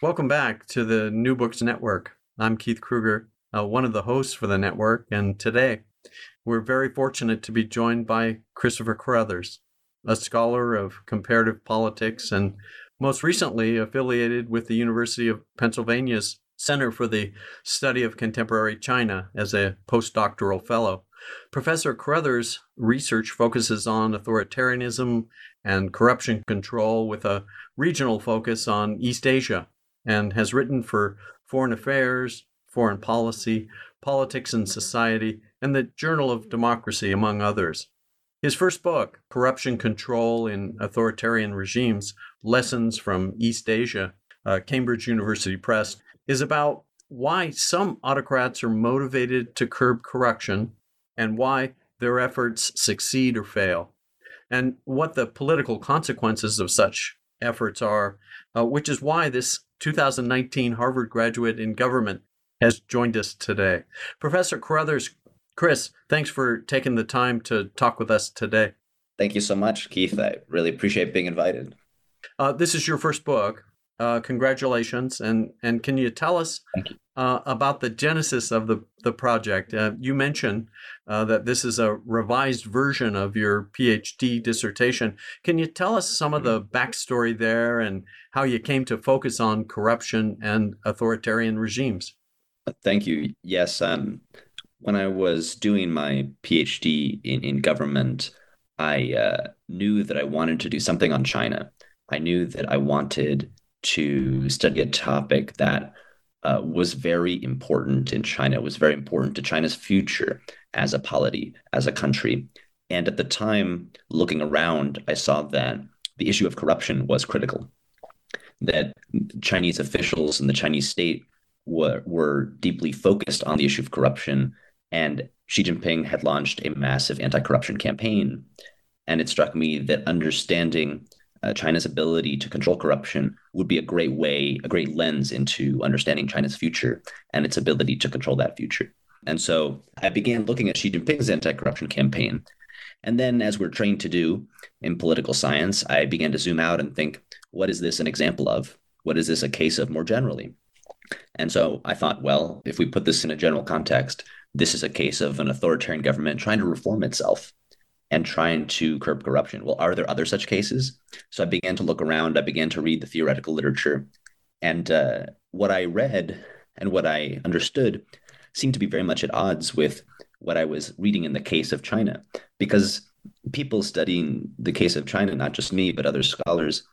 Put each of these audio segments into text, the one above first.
Welcome back to the New Books Network. I'm Keith Kruger, uh, one of the hosts for the network, and today we're very fortunate to be joined by Christopher Carothers, a scholar of comparative politics and most recently affiliated with the University of Pennsylvania's Center for the Study of Contemporary China as a postdoctoral fellow. Professor Carothers' research focuses on authoritarianism and corruption control with a regional focus on East Asia and has written for Foreign Affairs, Foreign Policy, Politics and Society, and the Journal of Democracy, among others. His first book, Corruption Control in Authoritarian Regimes Lessons from East Asia, uh, Cambridge University Press, is about why some autocrats are motivated to curb corruption and why their efforts succeed or fail, and what the political consequences of such efforts are, uh, which is why this 2019 Harvard graduate in government has joined us today. Professor Carothers, Chris, thanks for taking the time to talk with us today. Thank you so much, Keith. I really appreciate being invited. Uh, this is your first book. Uh, congratulations, and and can you tell us you. uh, about the genesis of the the project? Uh, you mentioned uh, that this is a revised version of your PhD dissertation. Can you tell us some of the backstory there and how you came to focus on corruption and authoritarian regimes? Thank you. Yes, um, when I was doing my PhD in in government, I uh, knew that I wanted to do something on China. I knew that I wanted to study a topic that uh, was very important in China, was very important to China's future as a polity, as a country. And at the time, looking around, I saw that the issue of corruption was critical, that Chinese officials and the Chinese state were, were deeply focused on the issue of corruption. And Xi Jinping had launched a massive anti corruption campaign. And it struck me that understanding uh, China's ability to control corruption would be a great way, a great lens into understanding China's future and its ability to control that future. And so I began looking at Xi Jinping's anti corruption campaign. And then, as we're trained to do in political science, I began to zoom out and think, what is this an example of? What is this a case of more generally? And so I thought, well, if we put this in a general context, this is a case of an authoritarian government trying to reform itself and trying to curb corruption. Well, are there other such cases? So I began to look around. I began to read the theoretical literature. And uh, what I read and what I understood seemed to be very much at odds with what I was reading in the case of China. Because people studying the case of China, not just me, but other scholars,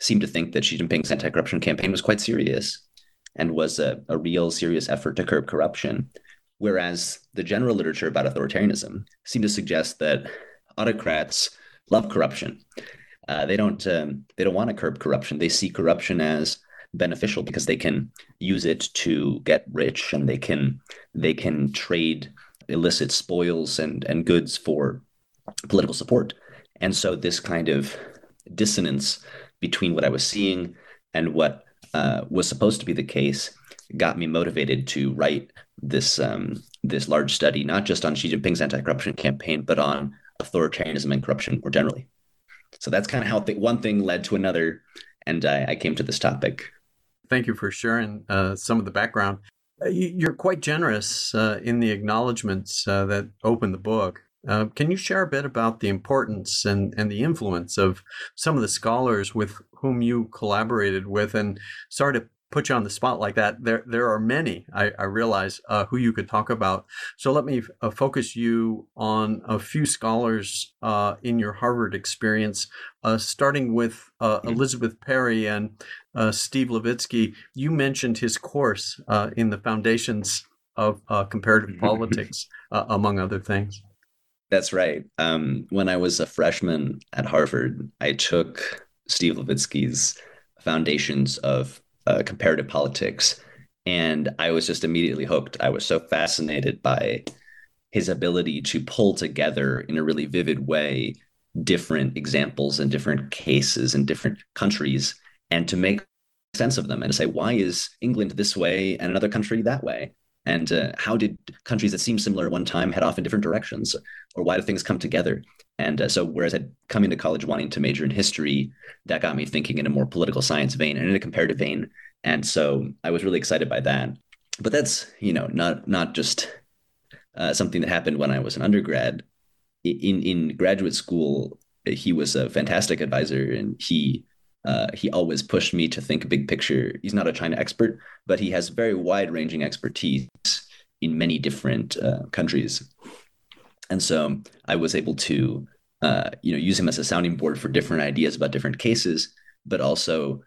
seem to think that Xi Jinping's anti corruption campaign was quite serious and was a, a real serious effort to curb corruption. Whereas the general literature about authoritarianism seemed to suggest that autocrats love corruption. Uh, they don't um, they don't want to curb corruption. They see corruption as beneficial because they can use it to get rich and they can they can trade illicit spoils and and goods for political support. And so this kind of dissonance between what I was seeing and what uh, was supposed to be the case got me motivated to write this um, this large study, not just on Xi Jinping's anti-corruption campaign, but on authoritarianism and corruption more generally. So that's kind of how th- one thing led to another, and I, I, came to this topic. Thank you for sharing uh, some of the background. Uh, you're quite generous uh, in the acknowledgments uh, that open the book. Uh, can you share a bit about the importance and, and the influence of some of the scholars with whom you collaborated with? And to put you on the spot like that. There, there are many, I, I realize, uh, who you could talk about. So let me uh, focus you on a few scholars uh, in your Harvard experience, uh, starting with uh, mm-hmm. Elizabeth Perry and uh, Steve Levitsky. You mentioned his course in the Foundations of Comparative mm-hmm. Politics, among other things. That's right. Um, when I was a freshman at Harvard, I took Steve Levitsky's Foundations of uh, comparative politics, and I was just immediately hooked. I was so fascinated by his ability to pull together in a really vivid way different examples and different cases in different countries and to make sense of them and to say why is england this way and another country that way and uh, how did countries that seem similar at one time head off in different directions? Or why do things come together? And uh, so whereas i'd come into college wanting to major in history that got me thinking in a more political science vein and in a comparative vein. And so i was really excited by that. But that's you know not not just uh, something that happened when i was an undergrad. In in graduate school he was a fantastic advisor and he uh, he always pushed me to think big picture. He's not a China expert, but he has very wide ranging expertise in many different uh, countries. And so I was able to, uh, you know, use him as a sounding board for different ideas about different cases, but also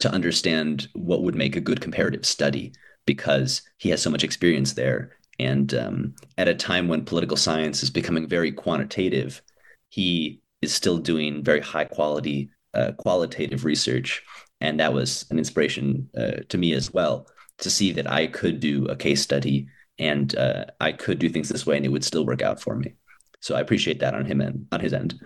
to understand what would make a good comparative study because he has so much experience there. And um, at a time when political science is becoming very quantitative, he is still doing very high quality uh, qualitative research, and that was an inspiration uh, to me as well to see that I could do a case study and uh, I could do things this way, and it would still work out for me. So I appreciate that on him and on his end.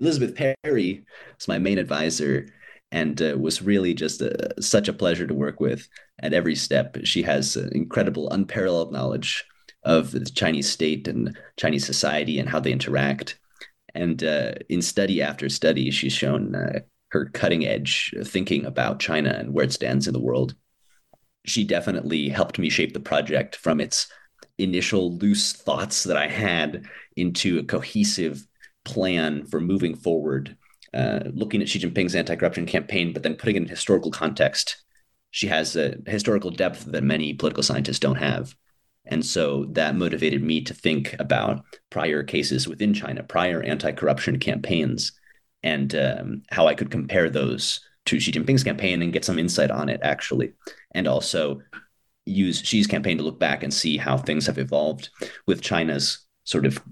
Elizabeth Perry was my main advisor and uh, was really just a, uh, such a pleasure to work with at every step. She has incredible, unparalleled knowledge of the Chinese state and Chinese society and how they interact. And uh, in study after study, she's shown uh, her cutting edge thinking about China and where it stands in the world. She definitely helped me shape the project from its initial loose thoughts that I had into a cohesive plan for moving forward, uh, looking at Xi Jinping's anti corruption campaign, but then putting it in historical context. She has a historical depth that many political scientists don't have. And so that motivated me to think about prior cases within China, prior anti corruption campaigns, and um, how I could compare those to Xi Jinping's campaign and get some insight on it, actually. And also use Xi's campaign to look back and see how things have evolved with China's sort of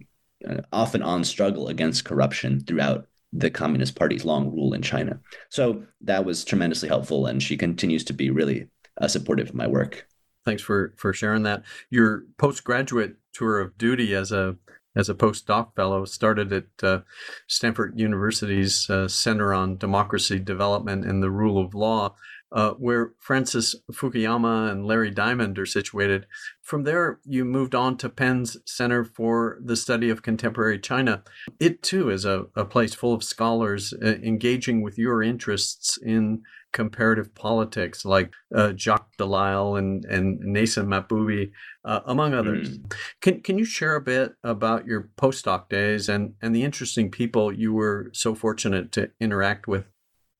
uh, off and on struggle against corruption throughout the Communist Party's long rule in China. So that was tremendously helpful. And she continues to be really uh, supportive of my work. Thanks for for sharing that. Your postgraduate tour of duty as a as a postdoc fellow started at uh, Stanford University's uh, Center on Democracy Development and the Rule of Law, uh, where Francis Fukuyama and Larry Diamond are situated. From there, you moved on to Penn's Center for the Study of Contemporary China. It too is a, a place full of scholars uh, engaging with your interests in comparative politics, like uh, Jacques Delisle and and Neysun Mahboubi, uh, among others. Mm. Can can you share a bit about your postdoc days and and the interesting people you were so fortunate to interact with?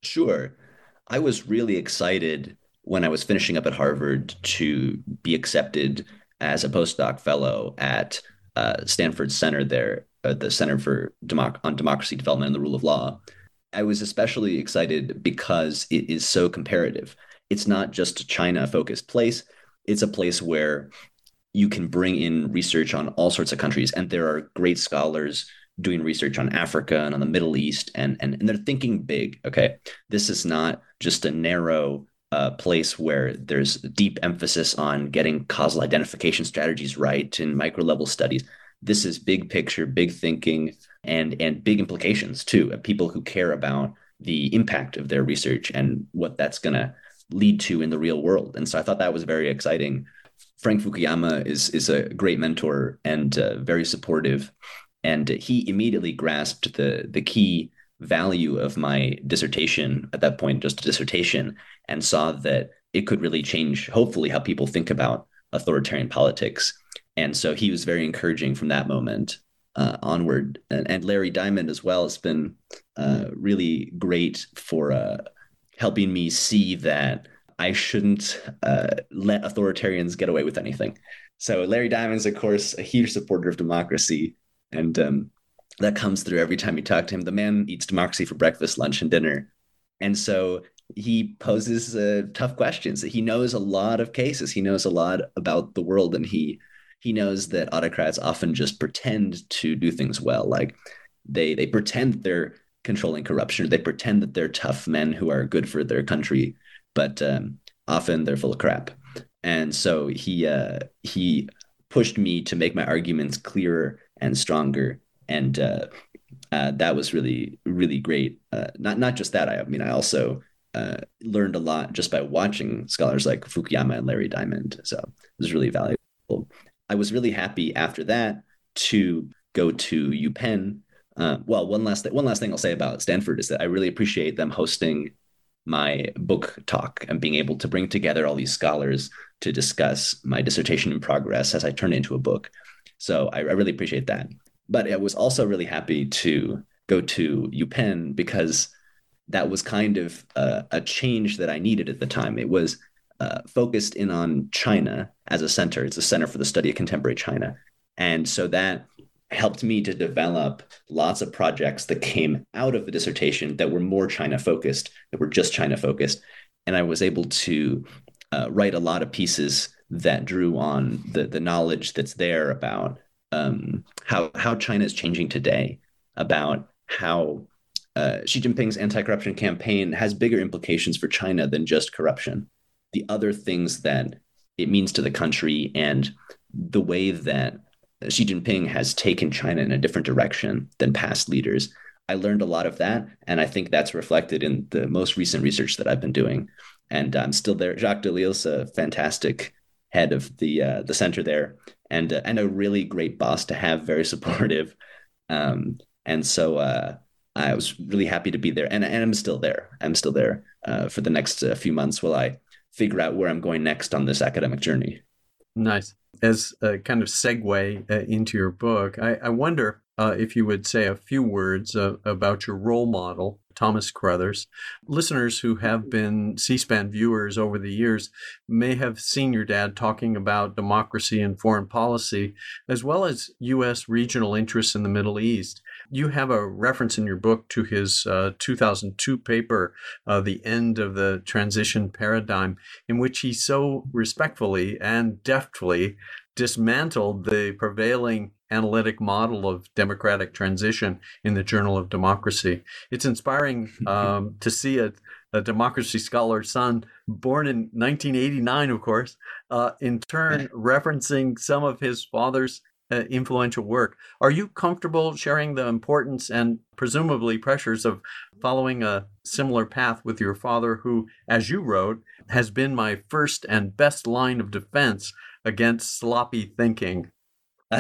Sure, I was really excited when I was finishing up at Harvard to be accepted as a postdoc fellow at uh, Stanford Center there, uh, the Center for Democ- on Democracy Development and the Rule of Law. I was especially excited because it is so comparative. It's not just a China focused place, it's a place where you can bring in research on all sorts of countries. And there are great scholars doing research on Africa and on the Middle East, and, and, and they're thinking big. Okay. This is not just a narrow uh, place where there's deep emphasis on getting causal identification strategies right in micro level studies. This is big picture, big thinking, and and big implications too. People who care about the impact of their research and what that's going to lead to in the real world. And so I thought that was very exciting. Frank Fukuyama is is a great mentor and uh, very supportive, and he immediately grasped the the key value of my dissertation at that point, just a dissertation, and saw that it could really change, hopefully, how people think about authoritarian politics. And so he was very encouraging from that moment uh, onward. And, and, Larry Diamond as well has been uh, really great for uh, helping me see that I shouldn't uh, let authoritarians get away with anything. So Larry Diamond's, of course, a huge supporter of democracy, and um, that comes through every time you talk to him. The man eats democracy for breakfast, lunch, and dinner, and so he poses uh, tough questions. He knows a lot of cases. He knows a lot about the world, and he he knows that autocrats often just pretend to do things well. Like they they pretend they're controlling corruption. They pretend that they're tough men who are good for their country, but um, often they're full of crap. And so he uh, he pushed me to make my arguments clearer and stronger, and uh, uh, that was really really great. Uh, not not just that. I, mean, I also uh, learned a lot just by watching scholars like Fukuyama and Larry Diamond. So it was really valuable. I was really happy after that to go to UPenn. Uh, well, one last th- one last thing I'll say about Stanford is that I really appreciate them hosting my book talk and being able to bring together all these scholars to discuss my dissertation in progress as I turn it into a book. So I, I really appreciate that. But I was also really happy to go to UPenn because that was kind of a, a change that I needed at the time. It was uh, focused in on China as a center. It's a center for the study of contemporary China. And so that helped me to develop lots of projects that came out of the dissertation that were more China focused, that were just China focused. And I was able to uh, write a lot of pieces that drew on the, the knowledge that's there about um, how, how China is changing today, about how uh, Xi Jinping's anti corruption campaign has bigger implications for China than just corruption. The other things that it means to the country and the way that Xi Jinping has taken China in a different direction than past leaders. I learned a lot of that, and I think that's reflected in the most recent research that I've been doing. And I'm still there. Jacques Delisle's a fantastic head of the uh, the center there, and uh, and a really great boss to have, very supportive. Um, and so uh, I was really happy to be there, and and I'm still there. I'm still there uh, for the next uh, few months while I figure out where I'm going next on this academic journey. Nice. As a kind of segue uh, into your book, I, I wonder uh, if you would say a few words uh, about your role model, Thomas Carothers. Listeners who have been C SPAN viewers over the years may have seen your dad talking about democracy and foreign policy, as well as U.S. regional interests in the Middle East. You have a reference in your book to his uh, 2002 paper, uh, The End of the Transition Paradigm, in which he so respectfully and deftly dismantled the prevailing analytic model of democratic transition in the Journal of Democracy. It's inspiring um, to see a, a, democracy scholar son, born in 1989, of course, uh, in turn referencing some of his father's uh, influential work. Are you comfortable sharing the importance and presumably pressures of following a similar path with your father, who, as you wrote, has been my first and best line of defense against sloppy thinking?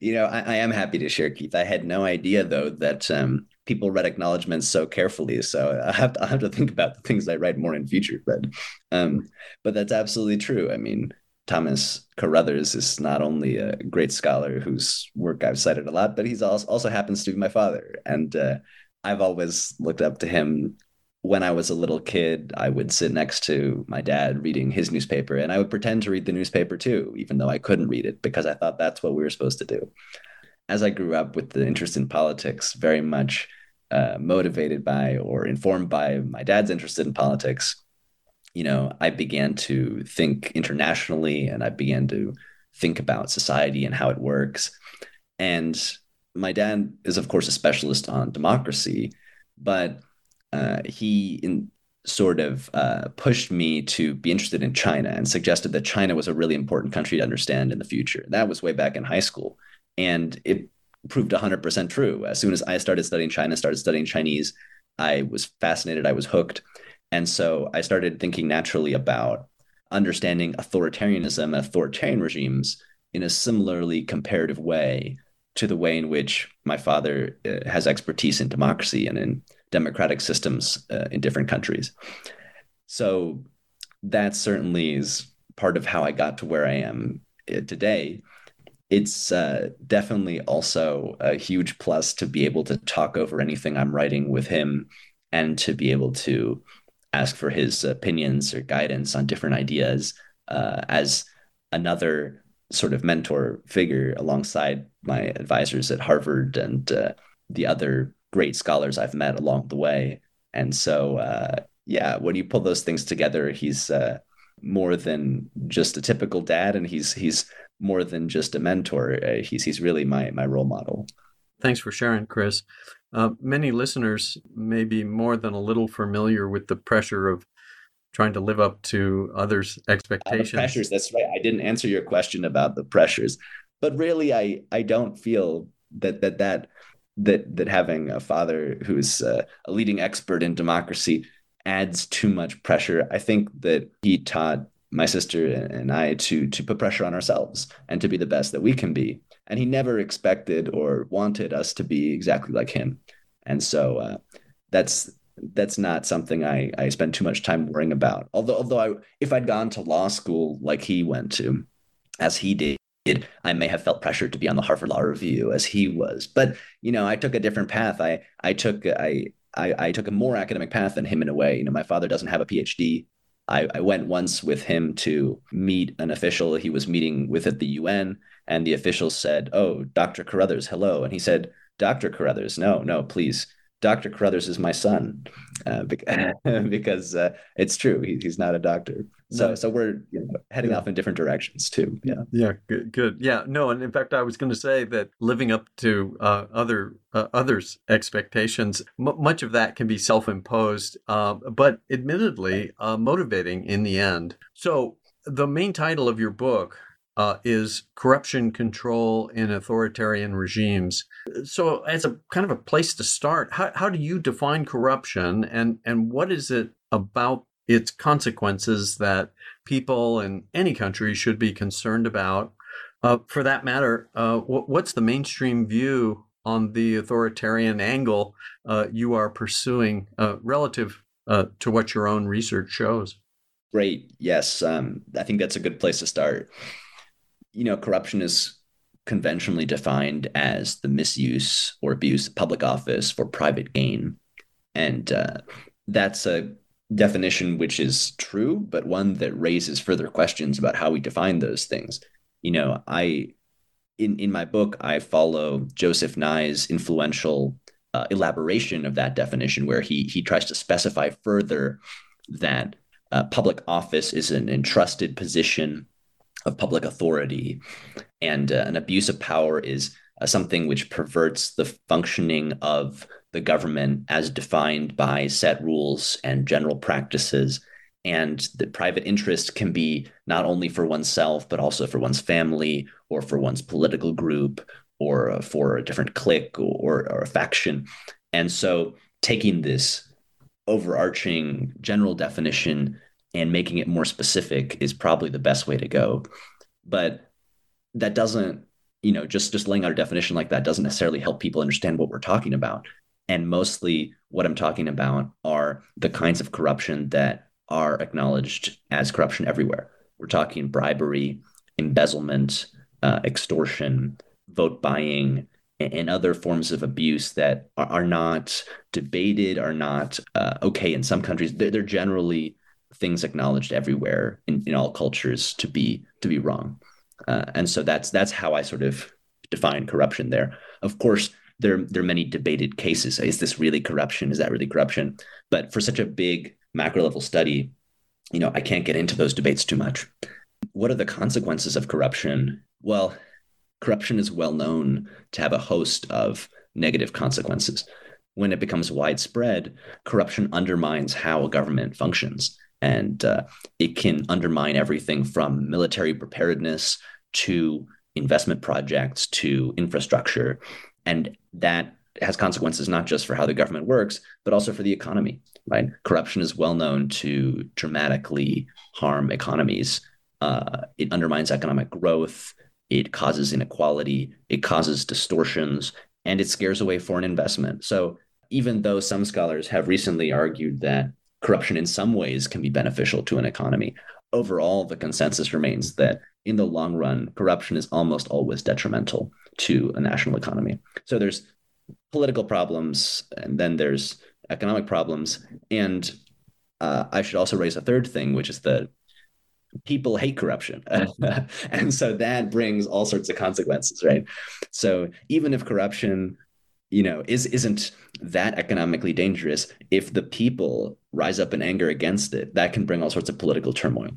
you know, I, I, am happy to share, Keith. I had no idea though that um, people read acknowledgments so carefully. So I have to I have to think about the things I write more in future. But um, but that's absolutely true. I mean, Thomas Carothers is not only a great scholar whose work I've cited a lot, but he's also also happens to be my father, and uh, I've always looked up to him when I was a little kid, I would sit next to my dad reading his newspaper and I would pretend to read the newspaper too, even though I couldn't read it because I thought that's what we were supposed to do. As I grew up with the interest in politics, very much uh, motivated by or informed by my dad's interest in politics, you know, I began to think internationally and I began to think about society and how it works. And my dad is, of course, a specialist on democracy, but uh, he in, sort of uh, pushed me to be interested in China and suggested that China was a really important country to understand in the future. That was way back in high school. And it proved 100% true. As soon as I started studying China, started studying Chinese, I was fascinated, I was hooked. And so I started thinking naturally about understanding authoritarianism and authoritarian regimes in a similarly comparative way to the way in which my father uh, has expertise in democracy and in democratic systems uh, in different countries. So that certainly is part of how I got to where I am uh, today. It's uh, definitely also a huge plus to be able to talk over anything I'm writing with him and to be able to ask for his opinions or guidance on different ideas uh, as another sort of mentor figure alongside my advisors at Harvard and uh, the other great scholars I've met along the way. And so, uh, yeah, when you pull those things together, he's uh, more than just a typical dad, and he's he's more than just a mentor. Uh, he's he's really my my role model. Thanks for sharing, Chris. Uh, many listeners may be more than a little familiar with the pressure of trying to live up to others' expectations. Uh, pressures. That's right. I didn't answer your question about the pressures, but really, I I don't feel that that that that that having a father who's uh, a leading expert in democracy adds too much pressure. I think that he taught my sister and I to to put pressure on ourselves and to be the best that we can be. And he never expected or wanted us to be exactly like him. And so uh, that's that's not something I, I spend too much time worrying about. Although, although I, if I'd gone to law school like he went to, as he did, I may have felt pressured to be on the Harvard Law Review as he was. But you know, I took a different path. I I took I I, I took a more academic path than him in a way. You know, my father doesn't have a PhD. I, I went once with him to meet an official he was meeting with at the UN, and the official said, "Oh, Dr. Carothers, hello," and he said, "Dr. Carothers, no, no, please." Dr. Carothers is my son uh, because uh, it's true. He, he's not a doctor. So, so we're you know, heading yeah. off in different directions too. Yeah. Yeah. Good. Good. Yeah. No. And in fact, I was going to say that living up to uh, other uh, others' expectations, m- much of that can be self-imposed, uh, but admittedly uh, motivating in the end. So, the main title of your book uh, is corruption control in authoritarian regimes. So, as a kind of a place to start, how, how do you define corruption and, and what is it about its consequences that people in any country should be concerned about? Uh, for that matter, uh, what's the mainstream view on the authoritarian angle uh, you are pursuing uh, relative uh, to what your own research shows? Great. Yes. Um, I think that's a good place to start you know, corruption is conventionally defined as the misuse or abuse of public office for private gain. And uh, that's a definition which is true, but one that raises further questions about how we define those things. You know, I in in my book I follow Joseph Nye's influential uh, elaboration of that definition, where he he tries to specify further that uh, public office is an entrusted position of public authority. And uh, an abuse of power is uh, something which perverts the functioning of the government as defined by set rules and general practices. And the private interest can be not only for oneself, but also for one's family or for one's political group or uh, for a different clique or, or a faction. And so taking this overarching general definition and making it more specific is probably the best way to go. But that doesn't, you know, just just laying out a definition like that doesn't necessarily help people understand what we're talking about. And mostly what I'm talking about are the kinds of corruption that are acknowledged as corruption everywhere. We're talking bribery, embezzlement, uh, extortion, vote buying, and other forms of abuse that are, are not debated, are not uh, okay in some countries. They're, they're generally things acknowledged everywhere in, in all cultures to be to be wrong. Uh, and so that's that's how I sort of define corruption there. Of course, there there are many debated cases. Is this really corruption? Is that really corruption? But for such a big macro level study, you know, I can't get into those debates too much. What are the consequences of corruption? Well, corruption is well known to have a host of negative consequences. When it becomes widespread, corruption undermines how a government functions and uh, it can undermine everything from military preparedness to investment projects to infrastructure and that has consequences not just for how the government works, but also for the economy. Right? Corruption is well known to dramatically harm economies. Uh, it undermines economic growth. It causes inequality. It causes distortions, and it scares away foreign investment. So even though some scholars have recently argued that corruption in some ways can be beneficial to an economy, overall the consensus remains that in the long run, corruption is almost always detrimental to a national economy. So there's political problems, and then there's economic problems. And uh, I should also raise a third thing, which is that people hate corruption. and so that brings all sorts of consequences, right? So even if corruption you know is isn't that economically dangerous if the people rise up in anger against it that can bring all sorts of political turmoil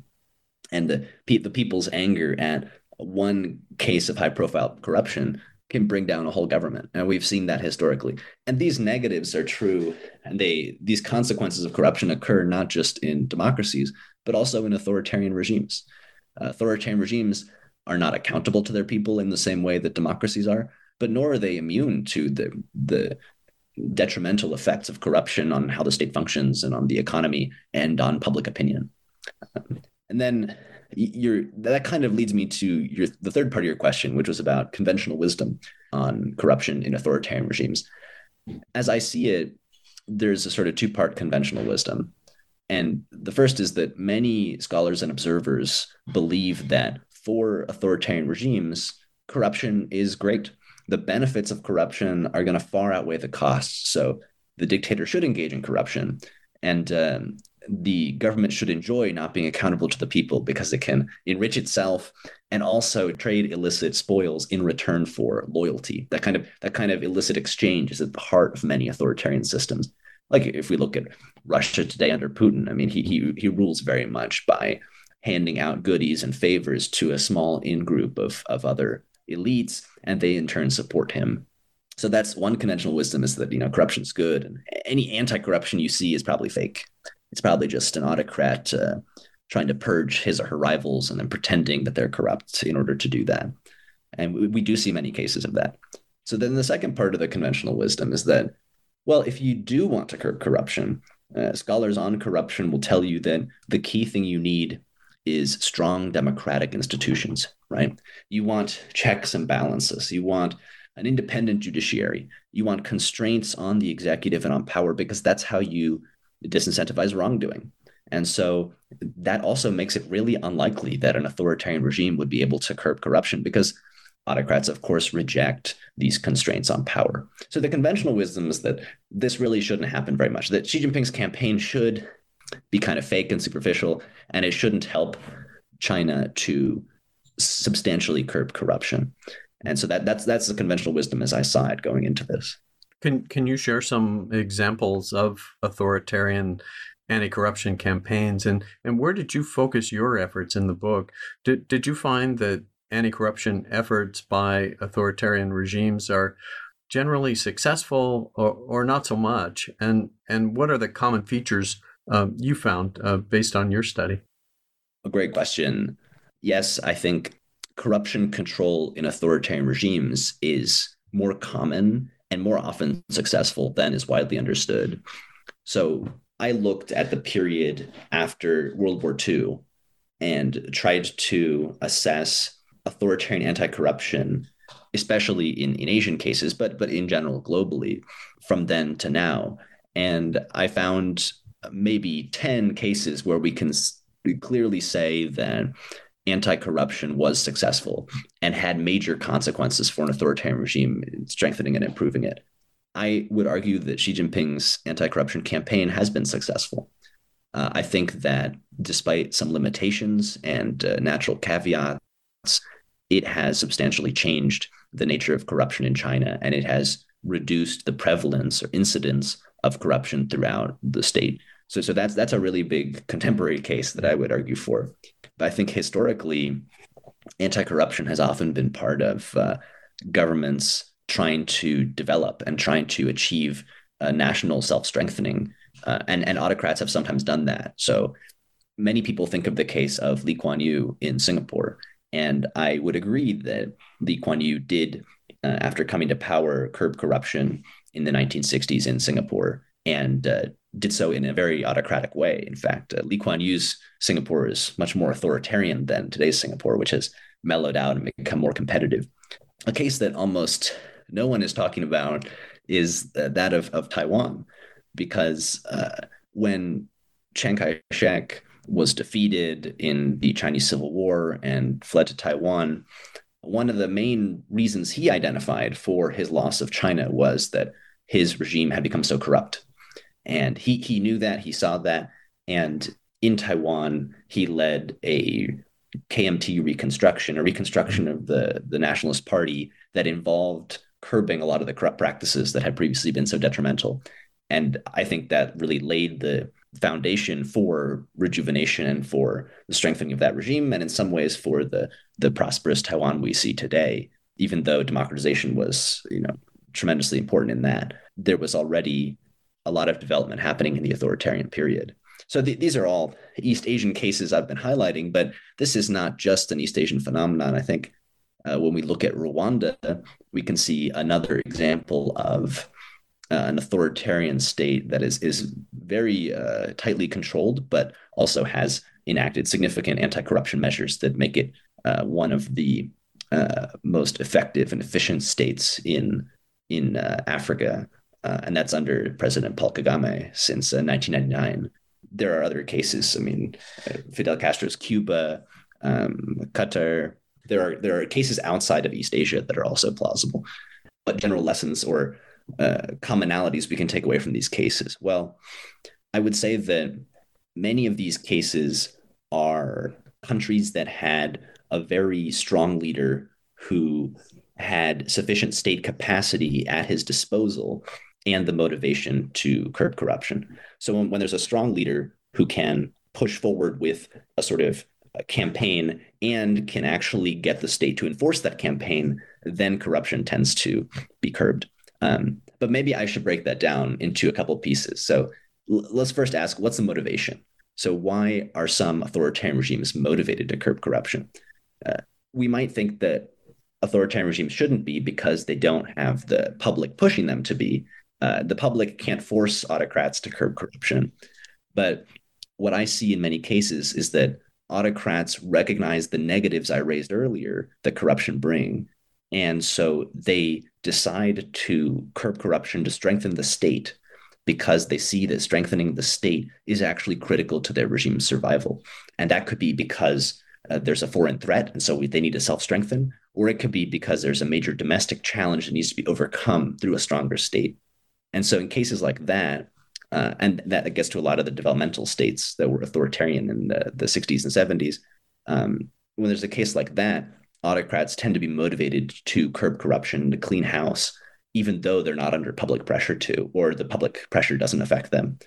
and the the people's anger at one case of high profile corruption can bring down a whole government and we've seen that historically and these negatives are true and they these consequences of corruption occur not just in democracies but also in authoritarian regimes uh, authoritarian regimes are not accountable to their people in the same way that democracies are but nor are they immune to the the detrimental effects of corruption on how the state functions and on the economy and on public opinion. and then you're, that kind of leads me to your the third part of your question, which was about conventional wisdom on corruption in authoritarian regimes. As I see it, there's a sort of two part conventional wisdom. And the first is that many scholars and observers believe that for authoritarian regimes, corruption is great the benefits of corruption are going to far outweigh the costs. So the dictator should engage in corruption, and um, the government should enjoy not being accountable to the people because it can enrich itself and also trade illicit spoils in return for loyalty. That kind of that kind of illicit exchange is at the heart of many authoritarian systems. Like if we look at Russia today under Putin, I mean, he he he rules very much by handing out goodies and favors to a small in group of of other elites, and they in turn support him. So that's one conventional wisdom is that you know corruption's good, and any anti-corruption you see is probably fake. It's probably just an autocrat uh, trying to purge his or her rivals and then pretending that they're corrupt in order to do that. And we, we do see many cases of that. So then the second part of the conventional wisdom is that, well, if you do want to curb corruption, uh, scholars on corruption will tell you that the key thing you need is strong democratic institutions, right? You want checks and balances. You want an independent judiciary. You want constraints on the executive and on power because that's how you disincentivize wrongdoing. And so that also makes it really unlikely that an authoritarian regime would be able to curb corruption because autocrats, of course, reject these constraints on power. So the conventional wisdom is that this really shouldn't happen very much, that Xi Jinping's campaign should be kind of fake and superficial, and it shouldn't help China to substantially curb corruption. And so that that's that's the conventional wisdom as I saw it going into this. Can can you share some examples of authoritarian anti-corruption campaigns and and where did you focus your efforts in the book? Did did you find that anti-corruption efforts by authoritarian regimes are generally successful or, or not so much? And and what are the common features um, you found uh, based on your study? A great question. Yes, I think corruption control in authoritarian regimes is more common and more often successful than is widely understood. So I looked at the period after World War II and tried to assess authoritarian anti-corruption, especially in, in Asian cases, but but in general globally, from then to now. And I found maybe 10 cases where we can clearly say that anti-corruption was successful and had major consequences for an authoritarian regime strengthening and improving it. I would argue that xi jinping's anti-corruption campaign has been successful. Uh, i think that despite some limitations and uh, natural caveats it has substantially changed the nature of corruption in china and it has reduced the prevalence or incidence of corruption throughout the state. So, so that's that's a really big contemporary case that I would argue for. But I think historically, anti-corruption has often been part of uh, governments trying to develop and trying to achieve uh, national self-strengthening, uh, and and autocrats have sometimes done that. So many people think of the case of Lee Kuan Yew in Singapore, and I would agree that Lee Kuan Yew did, uh, after coming to power, curb corruption in the 1960s in Singapore and uh, did so in a very autocratic way. In fact, uh, Lee Kuan Yew's Singapore is much more authoritarian than today's Singapore, which has mellowed out and become more competitive. A case that almost no one is talking about is uh, that of, of Taiwan, because uh, when Chiang Kai shek was defeated in the Chinese Civil War and fled to Taiwan, one of the main reasons he identified for his loss of China was that his regime had become so corrupt. And he, he knew that, he saw that. And in Taiwan, he led a KMT reconstruction, a reconstruction of the, the Nationalist Party that involved curbing a lot of the corrupt practices that had previously been so detrimental. And I think that really laid the foundation for rejuvenation and for the strengthening of that regime, and in some ways for the the prosperous Taiwan we see today. Even though democratization was, you know, tremendously important in that, there was already a lot of development happening in the authoritarian period. So th- these are all East Asian cases I've been highlighting, but this is not just an East Asian phenomenon. I think uh, when we look at Rwanda, we can see another example of uh, an authoritarian state that is is very uh, tightly controlled, but also has enacted significant anti-corruption measures that make it uh, one of the uh, most effective and efficient states in in uh, Africa, uh, and that's under President Paul Kagame since 1999. There are other cases. I mean, Fidel Castro's Cuba, um, Qatar. There are there are cases outside of East Asia that are also plausible. But general lessons or uh, commonalities we can take away from these cases? Well, I would say that many of these cases are countries that had a very strong leader who had sufficient state capacity at his disposal and the motivation to curb corruption. So when, when there's a strong leader who can push forward with a sort of a campaign and can actually get the state to enforce that campaign, then corruption tends to be curbed. Um, but maybe I should break that down into a couple pieces. So l- let's first ask what's the motivation? So, why are some authoritarian regimes motivated to curb corruption? Uh, we might think that authoritarian regimes shouldn't be because they don't have the public pushing them to be. Uh, the public can't force autocrats to curb corruption. But what I see in many cases is that autocrats recognize the negatives I raised earlier that corruption bring and so they decide to curb corruption to strengthen the state because they see that strengthening the state is actually critical to their regime's survival. And that could be because uh, there's a foreign threat, and so we, they need to self strengthen, or it could be because there's a major domestic challenge that needs to be overcome through a stronger state. And so, in cases like that, uh, and that gets to a lot of the developmental states that were authoritarian in the, the 60s and 70s. Um, when there's a case like that, autocrats tend to be motivated to curb corruption, to clean house, even though they're not under public pressure to, or the public pressure doesn't affect them.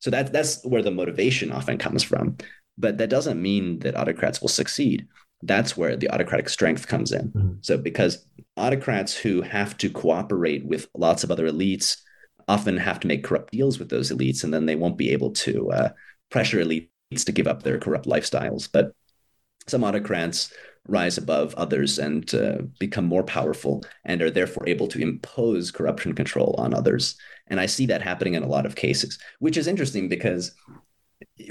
So that's that's where the motivation often comes from. But that doesn't mean that autocrats will succeed. That's where the autocratic strength comes in. Mm-hmm. So because autocrats who have to cooperate with lots of other elites often have to make corrupt deals with those elites, and then they won't be able to uh, pressure elites to give up their corrupt lifestyles. But some autocrats rise above others and uh, become more powerful and are therefore able to impose corruption control on others. And I see that happening in a lot of cases, which is interesting because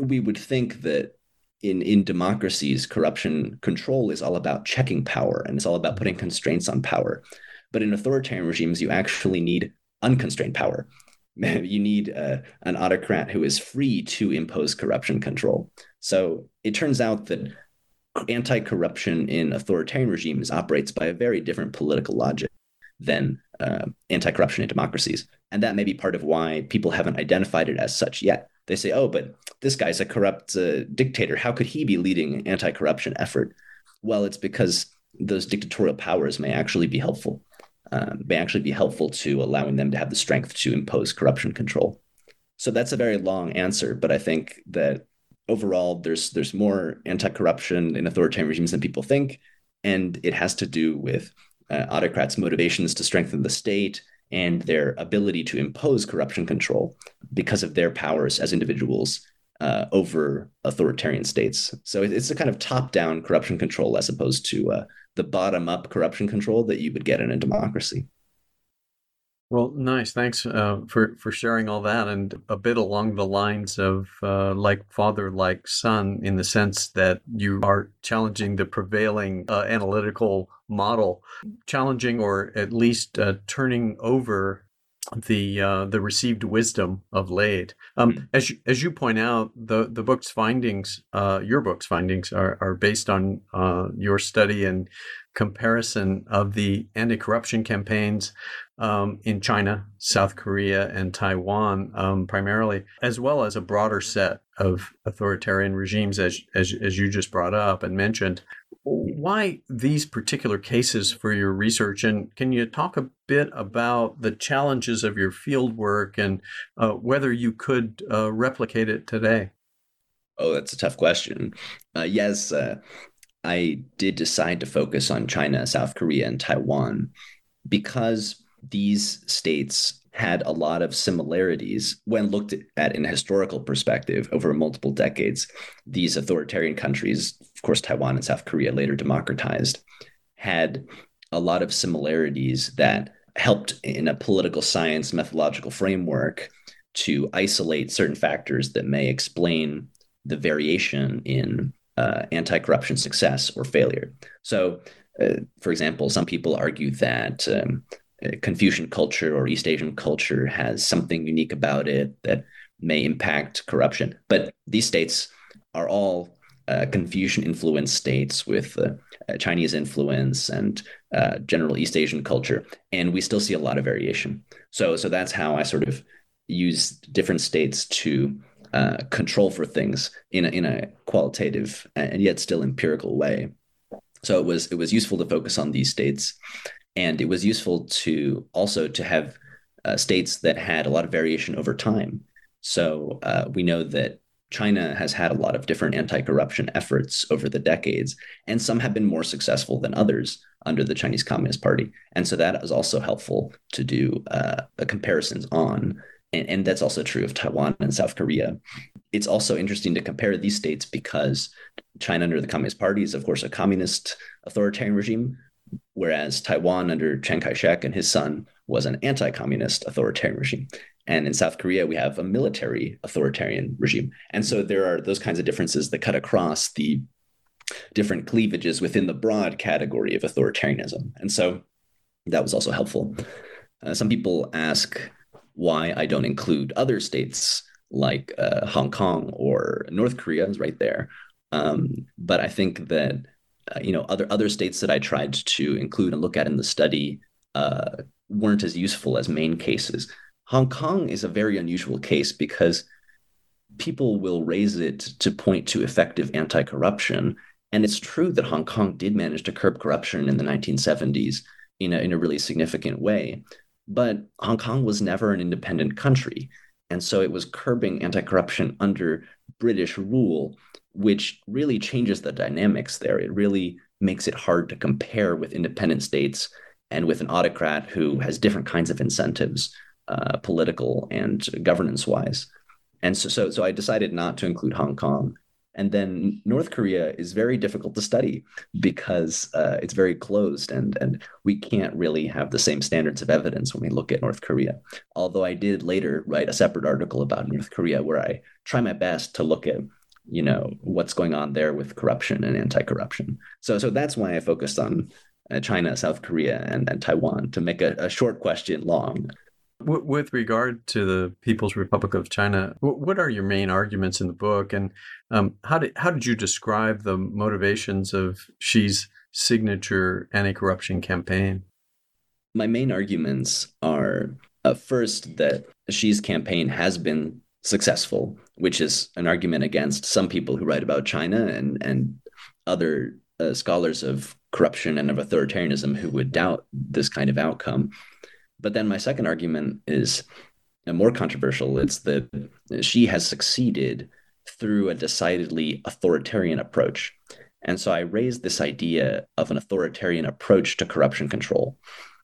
we would think that in, in democracies, corruption control is all about checking power and it's all about putting constraints on power. But in authoritarian regimes, you actually need unconstrained power. You need uh, an autocrat who is free to impose corruption control. So it turns out that anti-corruption in authoritarian regimes operates by a very different political logic than uh, anti-corruption in democracies. And that may be part of why people haven't identified it as such yet. They say oh but this guy's a corrupt uh, dictator. How could he be leading an anti-corruption effort? Well it's because those dictatorial powers may actually be helpful uh, may actually be helpful to allowing them to have the strength to impose corruption control. So that's a very long answer but i think that overall there's there's more anti-corruption in authoritarian regimes than people think and it has to do with uh, autocrats motivations to strengthen the state and their ability to impose corruption control because of their powers as individuals uh, over authoritarian states. So it's a kind of top-down corruption control as opposed to uh, the bottom-up corruption control that you would get in a democracy Well, nice. Thanks uh, for for sharing all that, and a bit along the lines of uh, like father, like son, in the sense that you are challenging the prevailing uh, analytical model, challenging or at least uh, turning over the uh, the received wisdom of Lade. Um, mm-hmm. As you, as you point out, the the book's findings, uh, your book's findings, are are based on uh, your study and comparison of the anti-corruption campaigns um, in China, South Korea, and Taiwan, um, primarily, as well as a broader set of authoritarian regimes, as, as, as you just brought up and mentioned. Why these particular cases for your research? And can you talk a bit about the challenges of your field work and uh, whether you could uh, replicate it today? Oh, that's a tough question. Uh, yes, uh, I did decide to focus on China, South Korea, and Taiwan because these states had a lot of similarities when looked at in a historical perspective over multiple decades. These authoritarian countries, of course, Taiwan and South Korea, later democratized, had a lot of similarities that helped in a political science methodological framework to isolate certain factors that may explain the variation in uh, anti corruption success or failure. So, uh, for example, some people argue that um, Confucian culture or East Asian culture has something unique about it that may impact corruption. But these states are all uh, Confucian influenced states with uh, Chinese influence and uh, general East Asian culture, and we still see a lot of variation. So, so that's how I sort of use different states to uh, control for things in a, in a qualitative and yet still empirical way. So it was it was useful to focus on these states and it was useful to also to have uh, states that had a lot of variation over time. So uh, we know that China has had a lot of different anti-corruption efforts over the decades, and some have been more successful than others under the Chinese Communist Party. And so that is also helpful to do uh, comparisons on. And, and that's also true of Taiwan and South Korea. It's also interesting to compare these states because China under the Communist Party is, of course, a communist authoritarian regime, whereas Taiwan under Chiang Kai shek and his son was an anti communist authoritarian regime. And in South Korea, we have a military authoritarian regime. And so there are those kinds of differences that cut across the different cleavages within the broad category of authoritarianism. And so that was also helpful. Uh, some people ask why I don't include other states like uh, Hong Kong or North Korea is right there. Um, but I think that uh, you know other other states that I tried to include and look at in the study uh, weren't as useful as main cases. Hong Kong is a very unusual case because people will raise it to point to effective anti-corruption, and it's true that Hong Kong did manage to curb corruption in the 1970s in a, in a really significant way. But Hong Kong was never an independent country. And so it was curbing anti corruption under British rule which really changes the dynamics there. It really makes it hard to compare with independent states and with an autocrat who has different kinds of incentives, uh, political and governance wise. And so, so, so I decided not to include Hong Kong. And then North Korea is very difficult to study because uh, it's very closed, and and we can't really have the same standards of evidence when we look at North Korea. Although I did later write a separate article about North Korea where I try my best to look at you know what's going on there with corruption and anti-corruption. So so that's why I focused on uh, China, South Korea, and, and Taiwan to make a, a short question long. With regard to the People's Republic of China, what are your main arguments in the book, and um, how did how did you describe the motivations of Xi's signature anti-corruption campaign? My main arguments are uh, first that Xi's campaign has been successful, which is an argument against some people who write about China and and other uh, scholars of corruption and of authoritarianism who would doubt this kind of outcome. But then my second argument is more controversial. It's that Xi has succeeded through a decidedly authoritarian approach. And so I raised this idea of an authoritarian approach to corruption control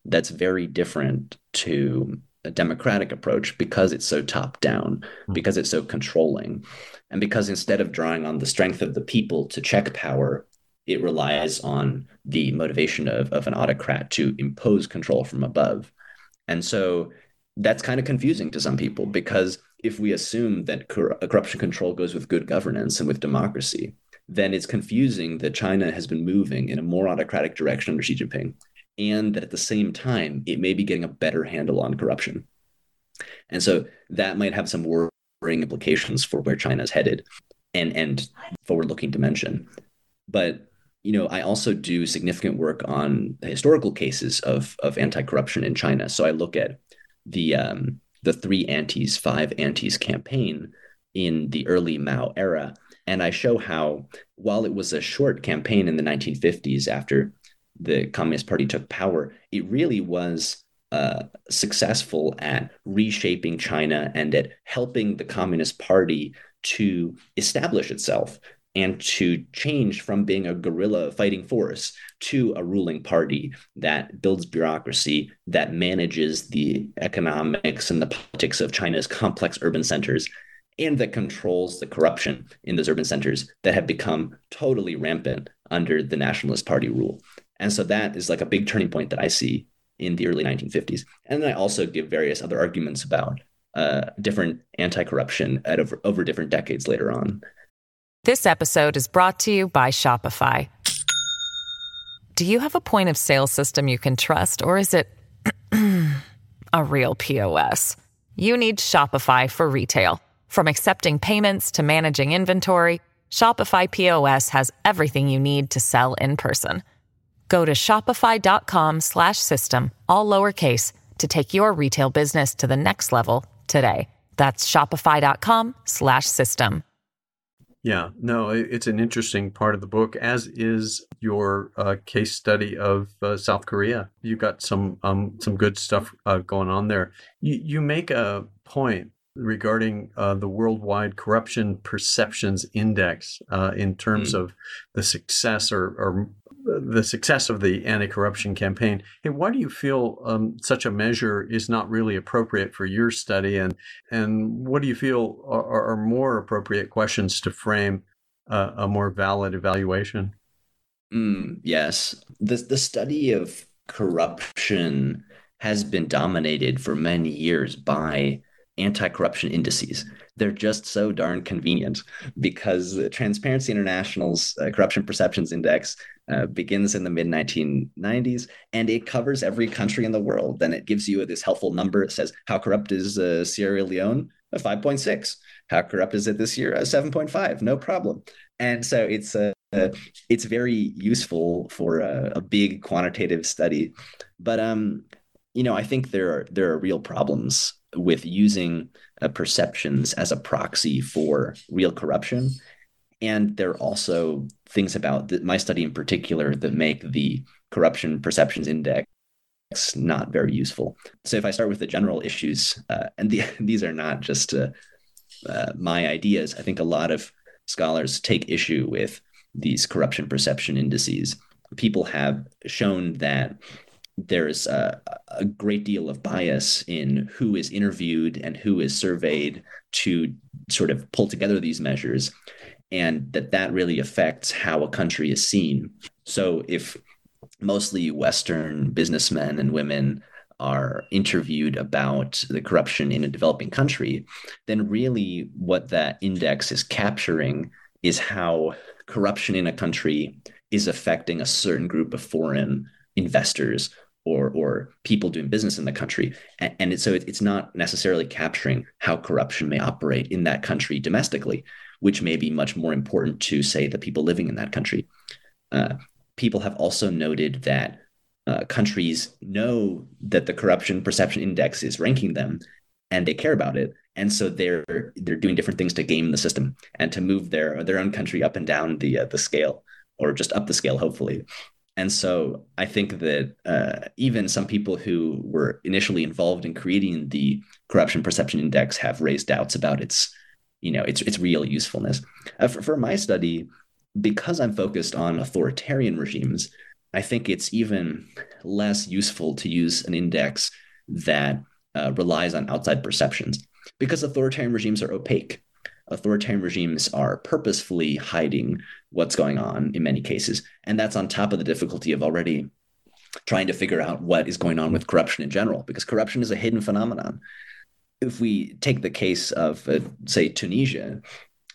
that's very different to a democratic approach because it's so top down, mm. because it's so controlling, and because instead of drawing on the strength of the people to check power, it relies on the motivation of, of an autocrat to impose control from above. And so that's kind of confusing to some people because if we assume that cor- corruption control goes with good governance and with democracy, then it's confusing that China has been moving in a more autocratic direction under Xi Jinping, and that at the same time, it may be getting a better handle on corruption. And so that might have some worrying implications for where China is headed and, and forward looking dimension. But you know, I also do significant work on the historical cases of, of anti-corruption in China. So I look at the um, the three antis, five antis campaign in the early Mao era, and I show how while it was a short campaign in the 1950s after the Communist Party took power, it really was uh, successful at reshaping China and at helping the Communist Party to establish itself and to change from being a guerrilla fighting force to a ruling party that builds bureaucracy, that manages the economics and the politics of China's complex urban centers, and that controls the corruption in those urban centers that have become totally rampant under the Nationalist Party rule. And so that is like a big turning point that I see in the early 1950s. And then I also give various other arguments about uh, different anti corruption over, over different decades later on. This episode is brought to you by Shopify. Do you have a point of sale system you can trust, or is it a real POS? You need Shopify for retail. From accepting payments to managing inventory, Shopify POS has everything you need to sell in person. Go to shopify.com slash system, all lowercase to take your retail business to the next level today. That's shopify.com slash system. Yeah, no, it's an interesting part of the book, as is your uh, case study of uh, South Korea. You've got some um, some good stuff uh, going on there. You, you make a point regarding uh, the worldwide corruption perceptions index uh, in terms mm. of the success or, or the success of the anti-corruption campaign. Hey, why do you feel um, such a measure is not really appropriate for your study, and and what do you feel are, are more appropriate questions to frame uh, a more valid evaluation? Mm, yes, the the study of corruption has been dominated for many years by anti-corruption indices. They're just so darn convenient because Transparency International's uh, Corruption Perceptions Index uh, begins in the mid 1990s and it covers every country in the world. Then it gives you this helpful number. It says, How corrupt is uh, Sierra Leone? 5.6. How corrupt is it this year? 7.5. No problem. And so it's uh, it's very useful for a, a, big quantitative study. But um, you know, I think there are there are real problems with using uh, perceptions as a proxy for real corruption. And there are also things about the, my study in particular that make the corruption perceptions index not very useful. So if I start with the general issues, uh, and the, these are not just uh, uh, my ideas, I think a lot of scholars take issue with these corruption perception indices. People have shown that there's a, a, great deal of bias in who is interviewed and who is surveyed to sort of pull together these measures and that that really affects how a country is seen. So if mostly western businessmen and women are interviewed about the corruption in a developing country then really what that index is capturing is how corruption in a country is affecting a certain group of foreign investors or or people doing business in the country. And, and so it, it's not necessarily capturing how corruption may operate in that country domestically which may be much more important to say the people living in that country. Uh, people have also noted that uh, countries know that the corruption perception index is ranking them and they care about it. And so they're they're doing different things to game the system and to move their their own country up and down the uh, the scale or just up the scale hopefully and so I think that uh, even some people who were initially involved in creating the corruption perception index have raised doubts about its, you know, its its real usefulness. Uh, for, for my study, because I'm focused on authoritarian regimes, I think it's even less useful to use an index that uh, relies on outside perceptions because authoritarian regimes are opaque authoritarian regimes are purposefully hiding what's going on in many cases. And that's on top of the difficulty of already trying to figure out what is going on with corruption in general, because corruption is a hidden phenomenon. If we take the case of, uh, say, Tunisia,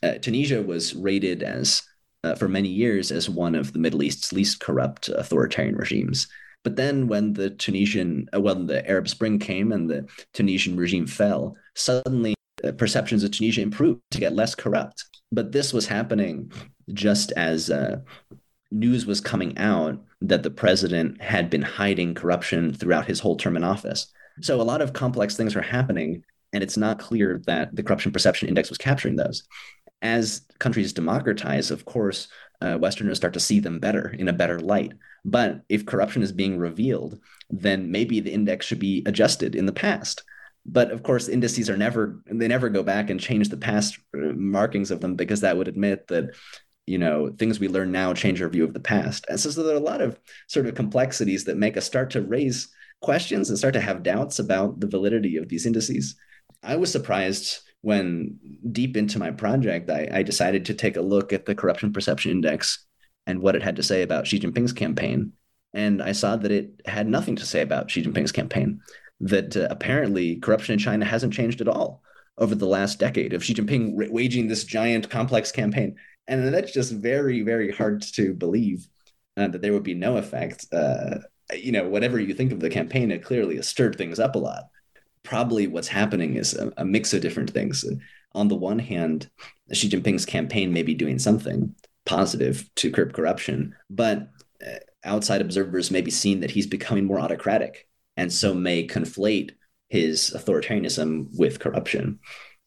uh, Tunisia was rated as, uh, for many years, as one of the Middle East's least corrupt authoritarian regimes. But then, when the Tunisian, uh, when the Arab Spring came and the Tunisian regime fell, suddenly perceptions of Tunisia improved to get less corrupt. But this was happening just as uh, news was coming out that the president had been hiding corruption throughout his whole term in office. So a lot of complex things are happening, and it's not clear that the corruption perception index was capturing those. As countries democratize, of course, uh, Westerners start to see them better in a better light. But if corruption is being revealed, then maybe the index should be adjusted in the past. But of course, indices are never, they never go back and change the past uh, markings of them because that would admit that you know things we learn now change our view of the past. And so, so there are a lot of sort of complexities that make us start to raise questions and start to have doubts about the validity of these indices. I was surprised when deep into my project I, I decided to take a look at the corruption perception index and what it had to say about xi jinping's campaign. And i saw that it had nothing to say about xi jinping's campaign that uh, apparently corruption in china hasn't changed at all over the last decade of Xi Jinping waging this giant complex campaign. And that's just very very hard to believe uh, that there would be no effect. Uh, you know whatever you think of the campaign it clearly has stirred things up a lot. Probably what's happening is a, a mix of different things. On the one hand xi jinping's campaign may be doing something positive to curb corruption but uh, outside observers may be seeing that he's becoming more autocratic and so may conflate his authoritarianism with corruption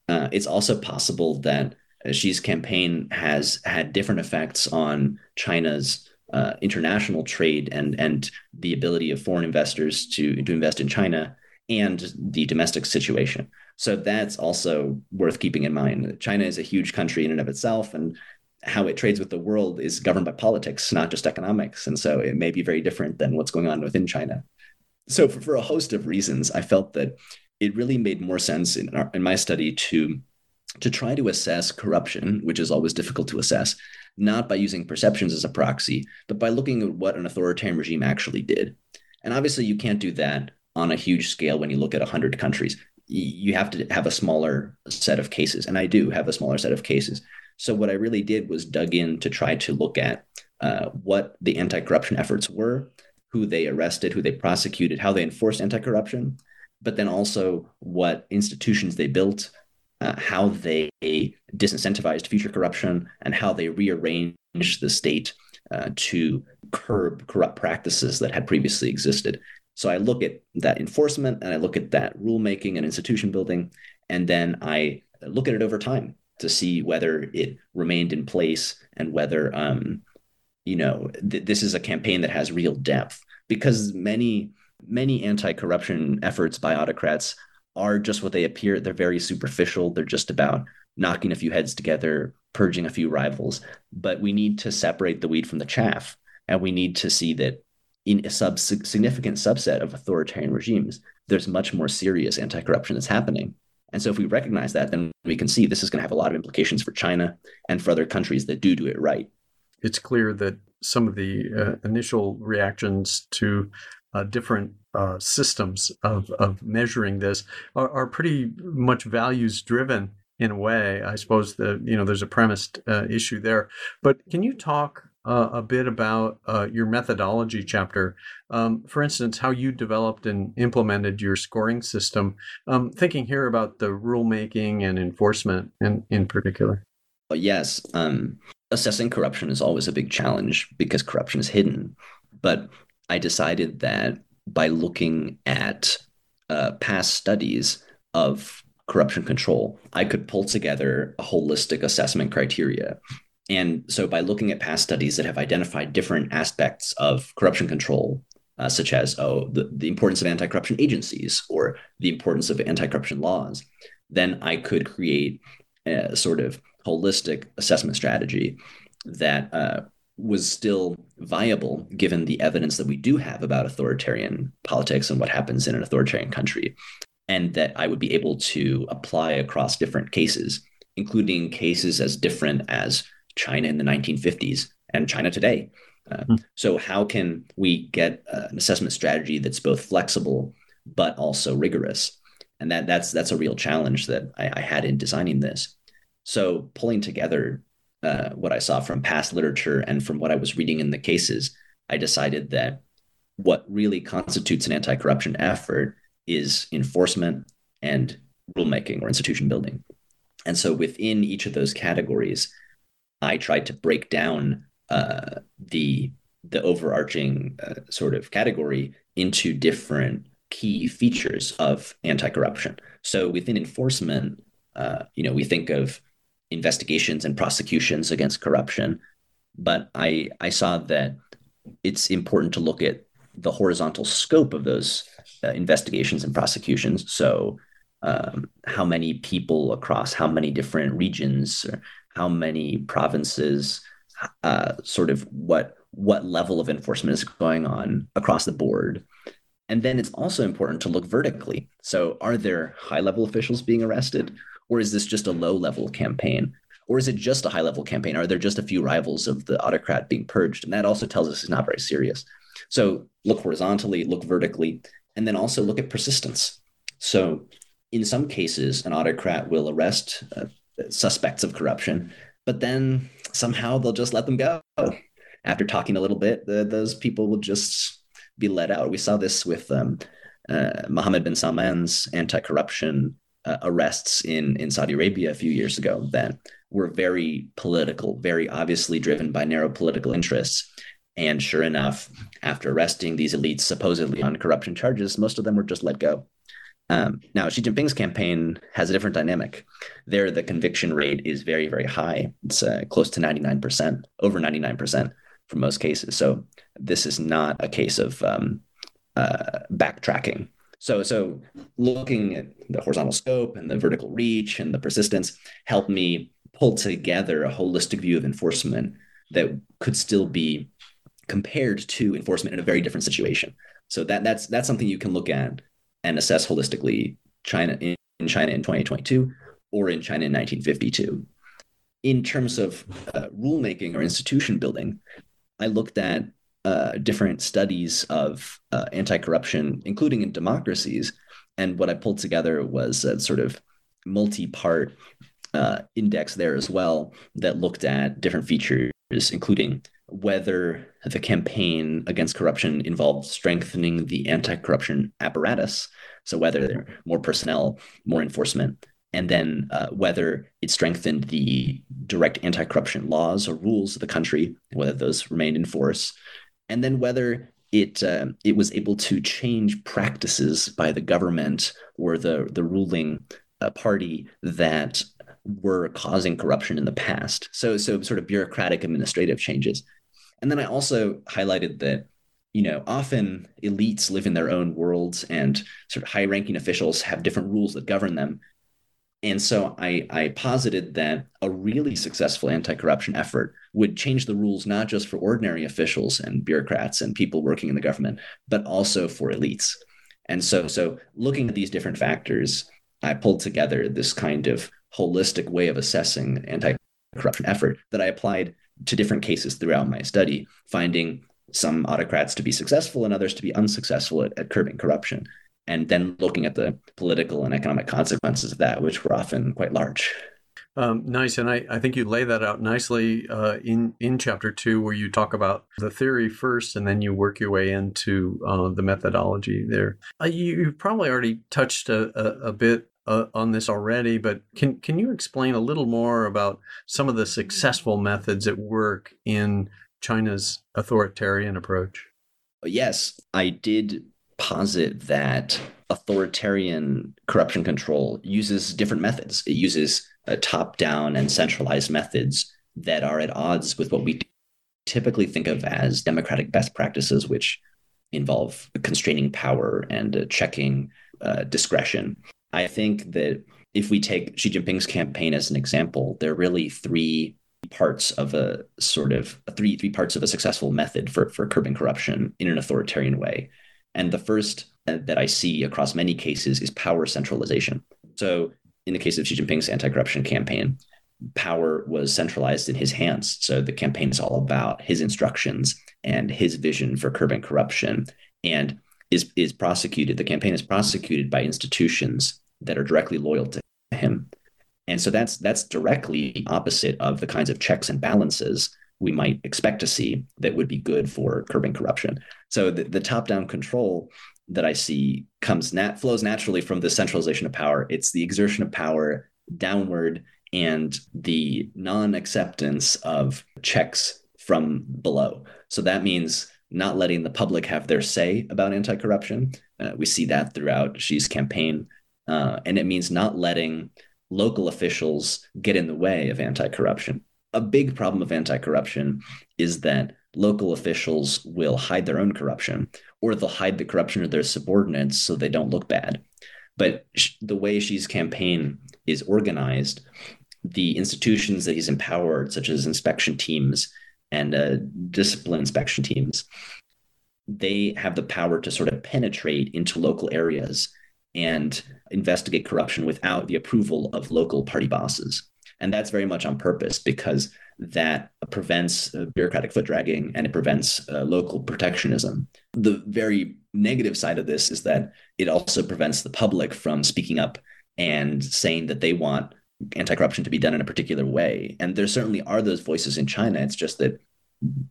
uh, it's also possible that Xi's campaign has had different effects on China's uh, international trade and and the ability of foreign investors to to invest in China and the domestic situation. So that's also worth keeping in mind. China is a huge country in and of itself, and how it trades with the world is governed by politics, not just economics. And so it may be very different than what's going on within China. So for, for a host of reasons, I felt that it really made more sense in, our, in my study to to try to assess corruption, which is always difficult to assess, not by using perceptions as a proxy, but by looking at what an authoritarian regime actually did. And obviously, you can't do that on a huge scale when you look at 100 countries. You have to have a smaller set of cases. And I do have a smaller set of cases. So, what I really did was dug in to try to look at uh, what the anti corruption efforts were, who they arrested, who they prosecuted, how they enforced anti corruption, but then also what institutions they built, uh, how they disincentivized future corruption and how they rearranged the state uh, to curb corrupt practices that had previously existed. So I look at that enforcement and I look at that rulemaking and institution building, and then I look at it over time to see whether it remained in place and whether, um, you know, th- this is a campaign that has real depth. Because many many anti-corruption efforts by autocrats are just what they appear. They're very superficial. They're just about knocking a few heads together, purging a few rivals. But we need to separate the wheat from the chaff. And we need to see that in a sub- significant subset of authoritarian regimes, there's much more serious anti corruption that's happening. And so if we recognize that, then we can see this is going to have a lot of implications for China and for other countries that do do it right. It's clear that some of the uh, initial reactions to uh, different uh, systems of, of measuring this are, are pretty much values driven in a way. I suppose the you know there's a premised uh, issue there. But can you talk uh, a bit about uh, your methodology chapter? Um, for instance, how you developed and implemented your scoring system. Um, thinking here about the rulemaking and enforcement in in particular. Yes, um, assessing corruption is always a big challenge because corruption is hidden. But I decided that by looking at uh, past studies of corruption control, I could pull together a holistic assessment criteria. And so, by looking at past studies that have identified different aspects of corruption control, uh, such as oh, the, the importance of anti corruption agencies or the importance of anti corruption laws, then I could create a sort of holistic assessment strategy that uh, was still viable given the evidence that we do have about authoritarian politics and what happens in an authoritarian country, and that I would be able to apply across different cases, including cases as different as China in the 1950s and China today. Uh, mm. So, how can we get uh, an assessment strategy that's both flexible but also rigorous? And that that's that's a real challenge that I, I had in designing this. So, pulling together uh, what I saw from past literature and from what I was reading in the cases, I decided that what really constitutes an anti-corruption effort is enforcement and rulemaking or institution building. And so, within each of those categories, I tried to break down uh, the the overarching uh, sort of category into different key features of anti-corruption. So within enforcement, uh, you know, we think of investigations and prosecutions against corruption, but I I saw that it's important to look at the horizontal scope of those uh, investigations and prosecutions. So um, how many people across how many different regions, how many provinces, uh, sort of what what level of enforcement is going on across the board. And then it's also important to look vertically. So, are there high level officials being arrested, or is this just a low level campaign? Or is it just a high level campaign? Are there just a few rivals of the autocrat being purged? And that also tells us it's not very serious. So, look horizontally, look vertically, and then also look at persistence. So, in some cases, an autocrat will arrest uh, suspects of corruption, but then somehow they'll just let them go. After talking a little bit, the, those people will just be let out. We saw this with um, uh, Mohammed bin Salman's anti-corruption uh, arrests in in Saudi Arabia a few years ago that were very political, very obviously driven by narrow political interests. And sure enough, after arresting these elites supposedly on corruption charges, most of them were just let go. Um, now, Xi Jinping's campaign has a different dynamic. There, the conviction rate is very, very high. It's uh, close to 99%, over 99% for most cases. So this is not a case of um, uh, backtracking. So, so looking at the horizontal scope and the vertical reach and the persistence helped me pull together a holistic view of enforcement that could still be compared to enforcement in a very different situation. So that that's that's something you can look at and assess holistically China in, in China in 2022 or in China in 1952. In terms of uh, rulemaking or institution building, I looked at uh, different studies of uh, anti-corruption, including in democracies, and what I pulled together was a sort of multi-part uh, index there as well that looked at different features, including whether the campaign against corruption involved strengthening the anti corruption apparatus. So, whether there more personnel, more enforcement, and then uh, whether it strengthened the direct anti corruption laws or rules of the country, whether those remained in force, and then whether it uh, it was able to change practices by the government or the the ruling uh, party that were causing corruption in the past. So so sort of bureaucratic administrative changes. And then I also highlighted that, you know, often elites live in their own worlds and sort of high ranking officials have different rules that govern them. And so I, I posited that a really successful anti corruption effort would change the rules not just for ordinary officials and bureaucrats and people working in the government, but also for elites. And so, so looking at these different factors, I pulled together this kind of holistic way of assessing anti corruption effort that I applied to different cases throughout my study, finding some autocrats to be successful and others to be unsuccessful at, at curbing corruption, and then looking at the political and economic consequences of that, which were often quite large. Um, nice, and I, I think you lay that out nicely uh, in in chapter two, where you talk about the theory first, and then you work your way into uh, the methodology. There, uh, you, you probably already touched a, a, a bit uh, on this already, but can can you explain a little more about some of the successful methods at work in China's authoritarian approach? Yes, I did posit that authoritarian corruption control uses different methods. It uses uh, top-down and centralized methods that are at odds with what we typically think of as democratic best practices, which involve constraining power and uh, checking uh, discretion. I think that if we take Xi Jinping's campaign as an example, there are really three parts of a sort of three three parts of a successful method for for curbing corruption in an authoritarian way. And the first uh, that I see across many cases is power centralization. So in the case of Xi Jinping's anti-corruption campaign, power was centralized in his hands. So the campaign is all about his instructions and his vision for curbing corruption, and is is prosecuted. The campaign is prosecuted by institutions that are directly loyal to him, and so that's that's directly opposite of the kinds of checks and balances we might expect to see that would be good for curbing corruption. So the, the top-down control that I see comes nat flows naturally from the centralization of power. It's the exertion of power downward and the non-acceptance of checks from below. So that means not letting the public have their say about anti-corruption. Uh, we see that throughout Xi's campaign, uh, and it means not letting local officials get in the way of anti-corruption. A big problem of anti-corruption is that local officials will hide their own corruption, or they'll hide the corruption of their subordinates so they don't look bad. But the way Xi's campaign is organized, the institutions that he's empowered, such as inspection teams and uh, discipline inspection teams, they have the power to sort of penetrate into local areas and investigate corruption without the approval of local party bosses. And that's very much on purpose because that prevents uh, bureaucratic foot dragging and it prevents uh, local protectionism. The very negative side of this is that it also prevents the public from speaking up and saying that they want anti-corruption to be done in a particular way. And there certainly are those voices in China. It's just that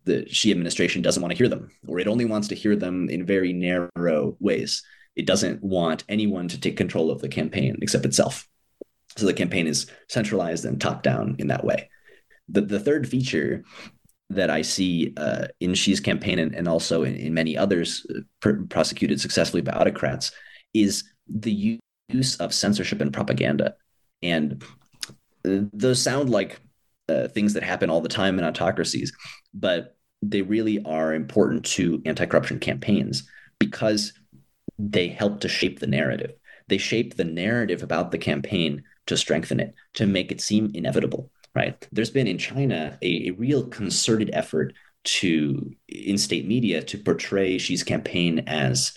the Xi administration doesn't want to hear them, or it only wants to hear them in very narrow ways. It doesn't want anyone to take control of the campaign except itself. So the campaign is centralized and top down in that way. The, the third feature that I see uh, in Xi's campaign and, and also in, in, many others uh, pr- prosecuted successfully by autocrats is the use of censorship and propaganda. And uh, those sound like uh, things that happen all the time in autocracies, but they really are important to anti corruption campaigns because they help to shape the narrative. They shape the narrative about the campaign to strengthen it, to make it seem inevitable, right? There's been in China a, a real concerted effort to in state media to portray Xi's campaign as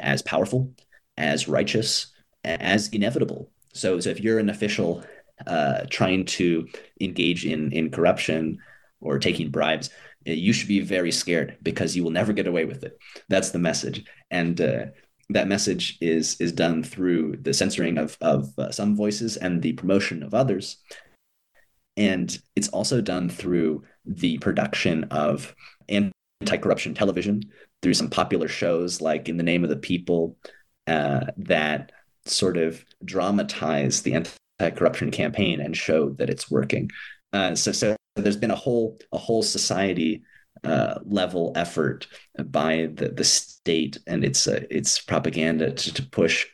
as powerful, as righteous, as inevitable. So, so if you're an official uh, trying to engage in in corruption or taking bribes, you should be very scared because you will never get away with it. That's the message, and uh, that message is is done through the censoring of of uh, some voices and the promotion of others, and it's also done through the production of anti-corruption television through some popular shows like In the Name of the People uh, that sort of dramatize the anti-corruption campaign and show that it's working. Uh, so, so there's been a whole a whole society uh, level effort by the, the state and its uh, its propaganda to, to push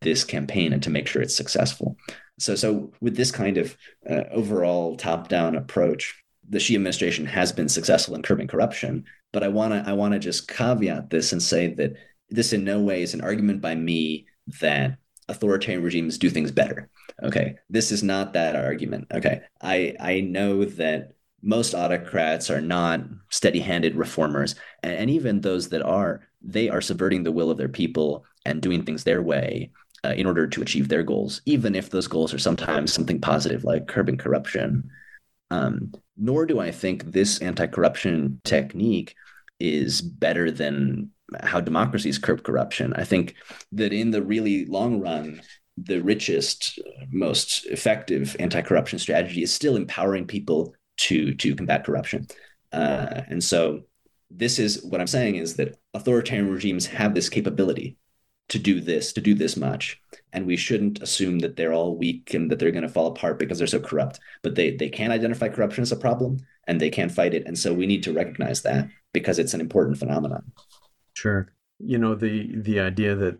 this campaign and to make sure it's successful. So, so with this kind of uh, overall top-down approach, the Xi administration has been successful in curbing corruption. But I want to I want to just caveat this and say that this in no way is an argument by me that authoritarian regimes do things better. Okay, this is not that argument. Okay, I I know that most autocrats are not steady-handed reformers, and, and even those that are, they are subverting the will of their people and doing things their way uh, in order to achieve their goals, even if those goals are sometimes something positive like curbing corruption. Um, nor do I think this anti-corruption technique is better than how democracies curb corruption. I think that in the really long run, the richest, most effective anti-corruption strategy is still empowering people to to combat corruption. Uh, and so, this is what I'm saying is that authoritarian regimes have this capability to do this, to do this much, and we shouldn't assume that they're all weak and that they're going to fall apart because they're so corrupt. But they they can identify corruption as a problem and they can fight it, and so we need to recognize that because it's an important phenomenon. Sure. You know, the the idea that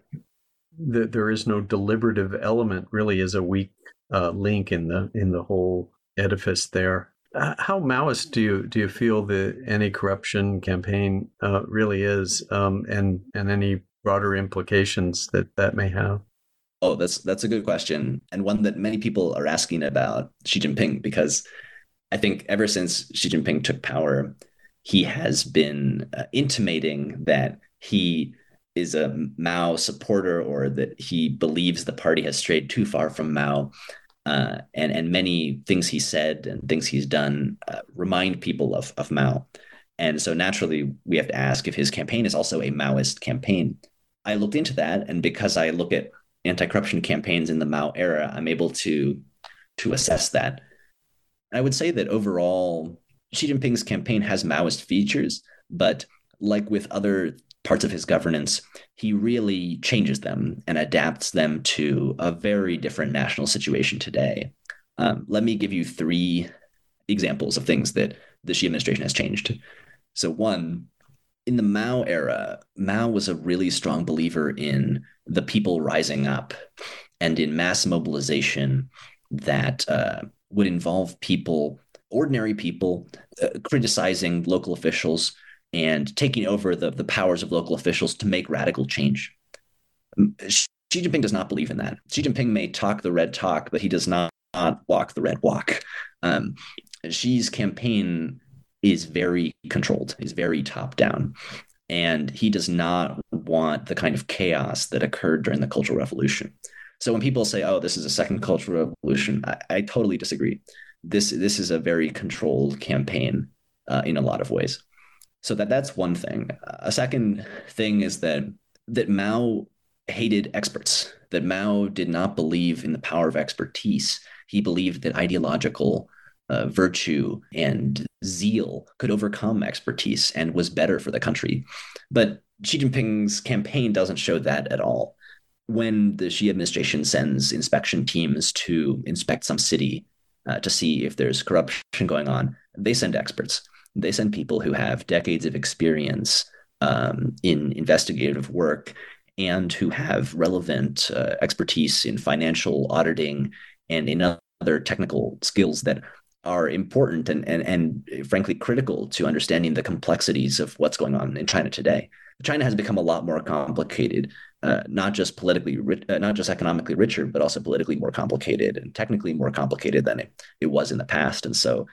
that there is no deliberative element really is a weak uh, link in the in the whole edifice there. Uh, how Maoist do you do you feel the anti-corruption campaign uh, really is, um, and and any broader implications that that may have? Oh, that's that's a good question, and one that many people are asking about Xi Jinping because I think ever since Xi Jinping took power, he has been uh, intimating that he is a Mao supporter or that he believes the party has strayed too far from Mao. Uh, and and many things he said and things he's done uh, remind people of of Mao. And so naturally, we have to ask if his campaign is also a Maoist campaign. I looked into that, and because I look at anti-corruption campaigns in the Mao era, I'm able to to assess that. I would say that overall, Xi Jinping's campaign has Maoist features, but like with other parts of his governance, he really changes them and adapts them to a very different national situation today. Um, let me give you three examples of things that the Xi administration has changed. So, one, in the Mao era, Mao was a really strong believer in the people rising up and in mass mobilization that uh, would involve people, ordinary people, uh, criticizing local officials and taking over the, the powers of local officials to make radical change. Xi Jinping does not believe in that. Xi Jinping may talk the red talk, but he does not, not walk the red walk. Um, Xi's campaign is very controlled, is very top down. And he does not want the kind of chaos that occurred during the Cultural Revolution. So when people say, "Oh, this is a second cultural revolution," I, I totally disagree. This this is a very controlled campaign uh, in a lot of ways. So that that's one thing. A second thing is that that Mao hated experts. That Mao did not believe in the power of expertise. He believed that ideological uh, virtue and zeal could overcome expertise and was better for the country. But Xi Jinping's campaign doesn't show that at all. When the Xi administration sends inspection teams to inspect some city uh, to see if there's corruption going on, they send experts. They send people who have decades of experience um, in investigative work and who have relevant uh, expertise in financial auditing and in other technical skills that are important and, and, and frankly critical to understanding the complexities of what's going on in China today. China has become a lot more complicated, uh, not just politically, uh, not just economically richer, but also politically more complicated and technically more complicated than it, it was in the past. And so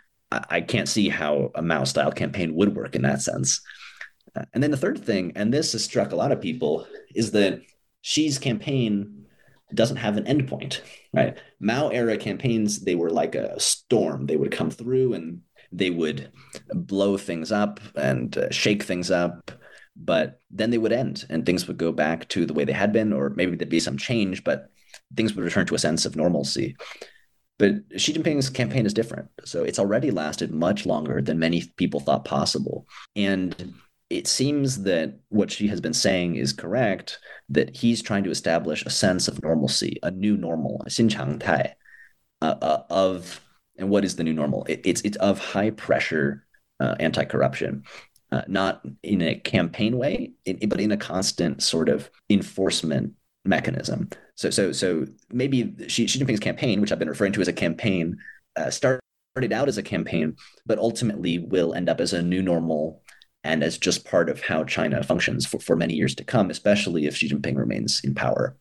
I, can't see how a Mao style campaign would work in that sense. Uh, and then the third thing, and this has struck a lot of people, is that Xi's campaign doesn't have an endpoint, right? Mao era campaigns, they were like a storm. They would come through and they would blow things up and uh, shake things up, but then they would end and things would go back to the way they had been, or maybe there'd be some change, but things would return to a sense of normalcy. But Xi Jinping's campaign is different. So it's already lasted much longer than many people thought possible. And it seems that what Xi has been saying is correct that he's trying to establish a sense of normalcy, a new normal, a xinchangtai, uh, uh, of and what is the new normal? It, it's it's of high pressure uh, anti-corruption, uh, not in a campaign way, in, but in a constant sort of enforcement mechanism. So so so maybe Xi, Jinping's campaign, which I've been referring to as a campaign, uh, started out as a campaign, but ultimately will end up as a new normal and as just part of how China functions for, for many years to come, especially if Xi Jinping remains in power.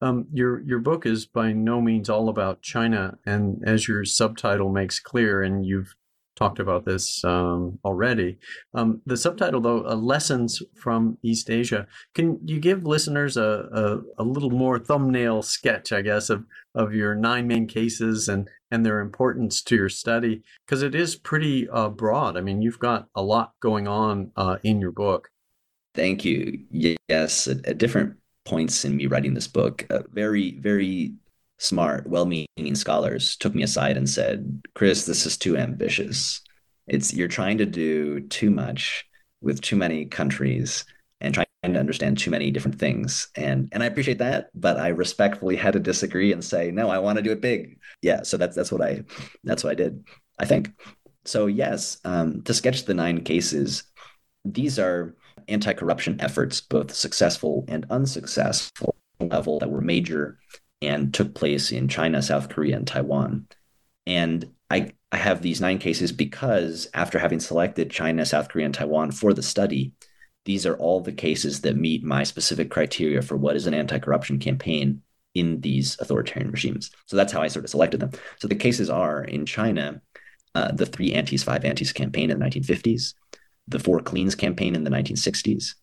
Um, your your book is by no means all about China, and as your subtitle makes clear, and you've talked about this um, already. Um, the subtitle, though, uh, Lessons from East Asia. Can you give listeners a, a, a, little more thumbnail sketch, I guess, of, of your nine main cases and, and their importance to your study? Because it is pretty uh, broad. I mean, you've got a lot going on uh, in your book. Thank you. Yes, at, at different points in me writing this book, very, very smart, well-meaning scholars took me aside and said, "Chris, this is too ambitious. It's you're trying to do too much with too many countries and trying to understand too many different things." And and I appreciate that, but I respectfully had to disagree and say, "No, I want to do it big." Yeah, so that's that's what I that's what I did. I think. So yes, um, to sketch the nine cases, these are anti-corruption efforts, both successful and unsuccessful level that were major and took place in China, South Korea, and Taiwan. And I, I have these nine cases because after having selected China, South Korea, and Taiwan for the study, these are all the cases that meet my specific criteria for what is an anti corruption campaign in these authoritarian regimes. So that's how I sort of selected them. So the cases are in China, uh, the three antis, five antis campaign in the 1950s, the four cleans campaign in the 1960s,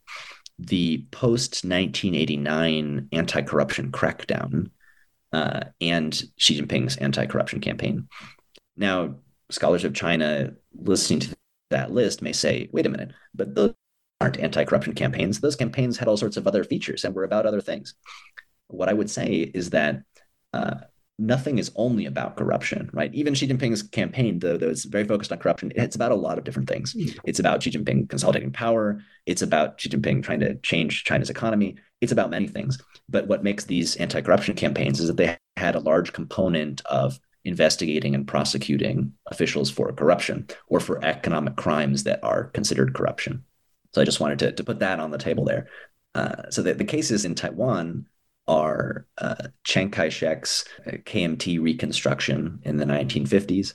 the post 1989 anti corruption crackdown uh, and Xi Jinping's anti corruption campaign. Now, scholars of China listening to that list may say, wait a minute, but those aren't anti corruption campaigns. Those campaigns had all sorts of other features and were about other things. What I would say is that uh, nothing is only about corruption, right? Even Xi Jinping's campaign, though, though it's very focused on corruption, it's about a lot of different things. Hmm. It's about Xi Jinping consolidating power. It's about Xi Jinping trying to change China's economy. It's about many things. But what makes these anti-corruption campaigns is that they had a large component of investigating and prosecuting officials for corruption or for economic crimes that are considered corruption. So I just wanted to, to put that on the table there. Uh, so the, cases in Taiwan are uh, Chiang Kai shek's uh, KMT reconstruction in the 1950s,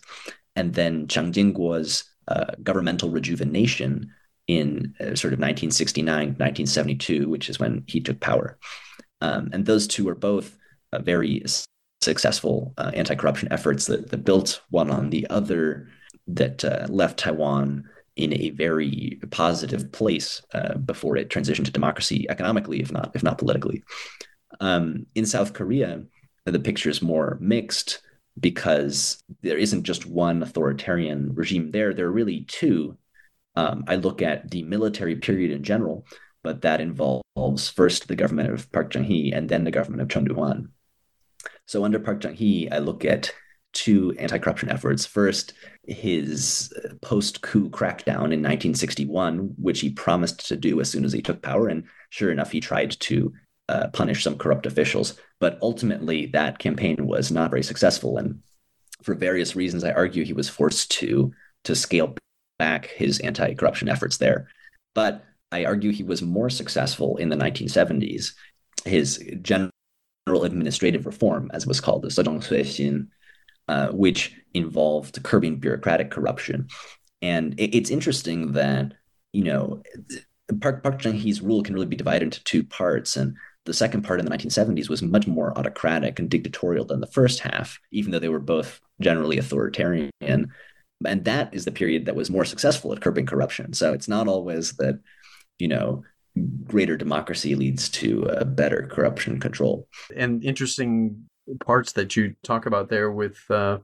and then Chiang Ching-kuo's uh, governmental rejuvenation in uh, sort of 1969, 1972, which is when he took power. Um, and those two are both uh, very successful uh, anti corruption efforts that, that, built one on the other that left Taiwan in a very positive place before it transitioned to democracy economically, if not if not politically. Um, in South Korea, the picture is more mixed because there isn't just one authoritarian regime there. There are really two. Um, I look at the military period in general, but that involves first the government of Park Chung-hee and then the government of Chun Doo-hwan. So under Park Chung-hee, I look at two anti-corruption efforts. First, his post-coup crackdown in 1961, which he promised to do as soon as he took power, and sure enough, he tried to uh, punish some corrupt officials. But ultimately, that campaign was not very successful, and for various reasons, I argue he was forced to to scale back his anti-corruption efforts there. But I argue he was more successful in the 1970s. His general administrative reform, as it was called, the Suixin, uh, which involved curbing bureaucratic corruption. And it, it's interesting that you know Park Park Chung Hee's rule can really be divided into two parts, and the second part in the 1970s was much more autocratic and dictatorial than the first half, even though they were both generally authoritarian. And that is the period that was more successful at curbing corruption. So it's not always that, you know, greater democracy leads to better corruption control. And interesting parts that you talk about there with uh,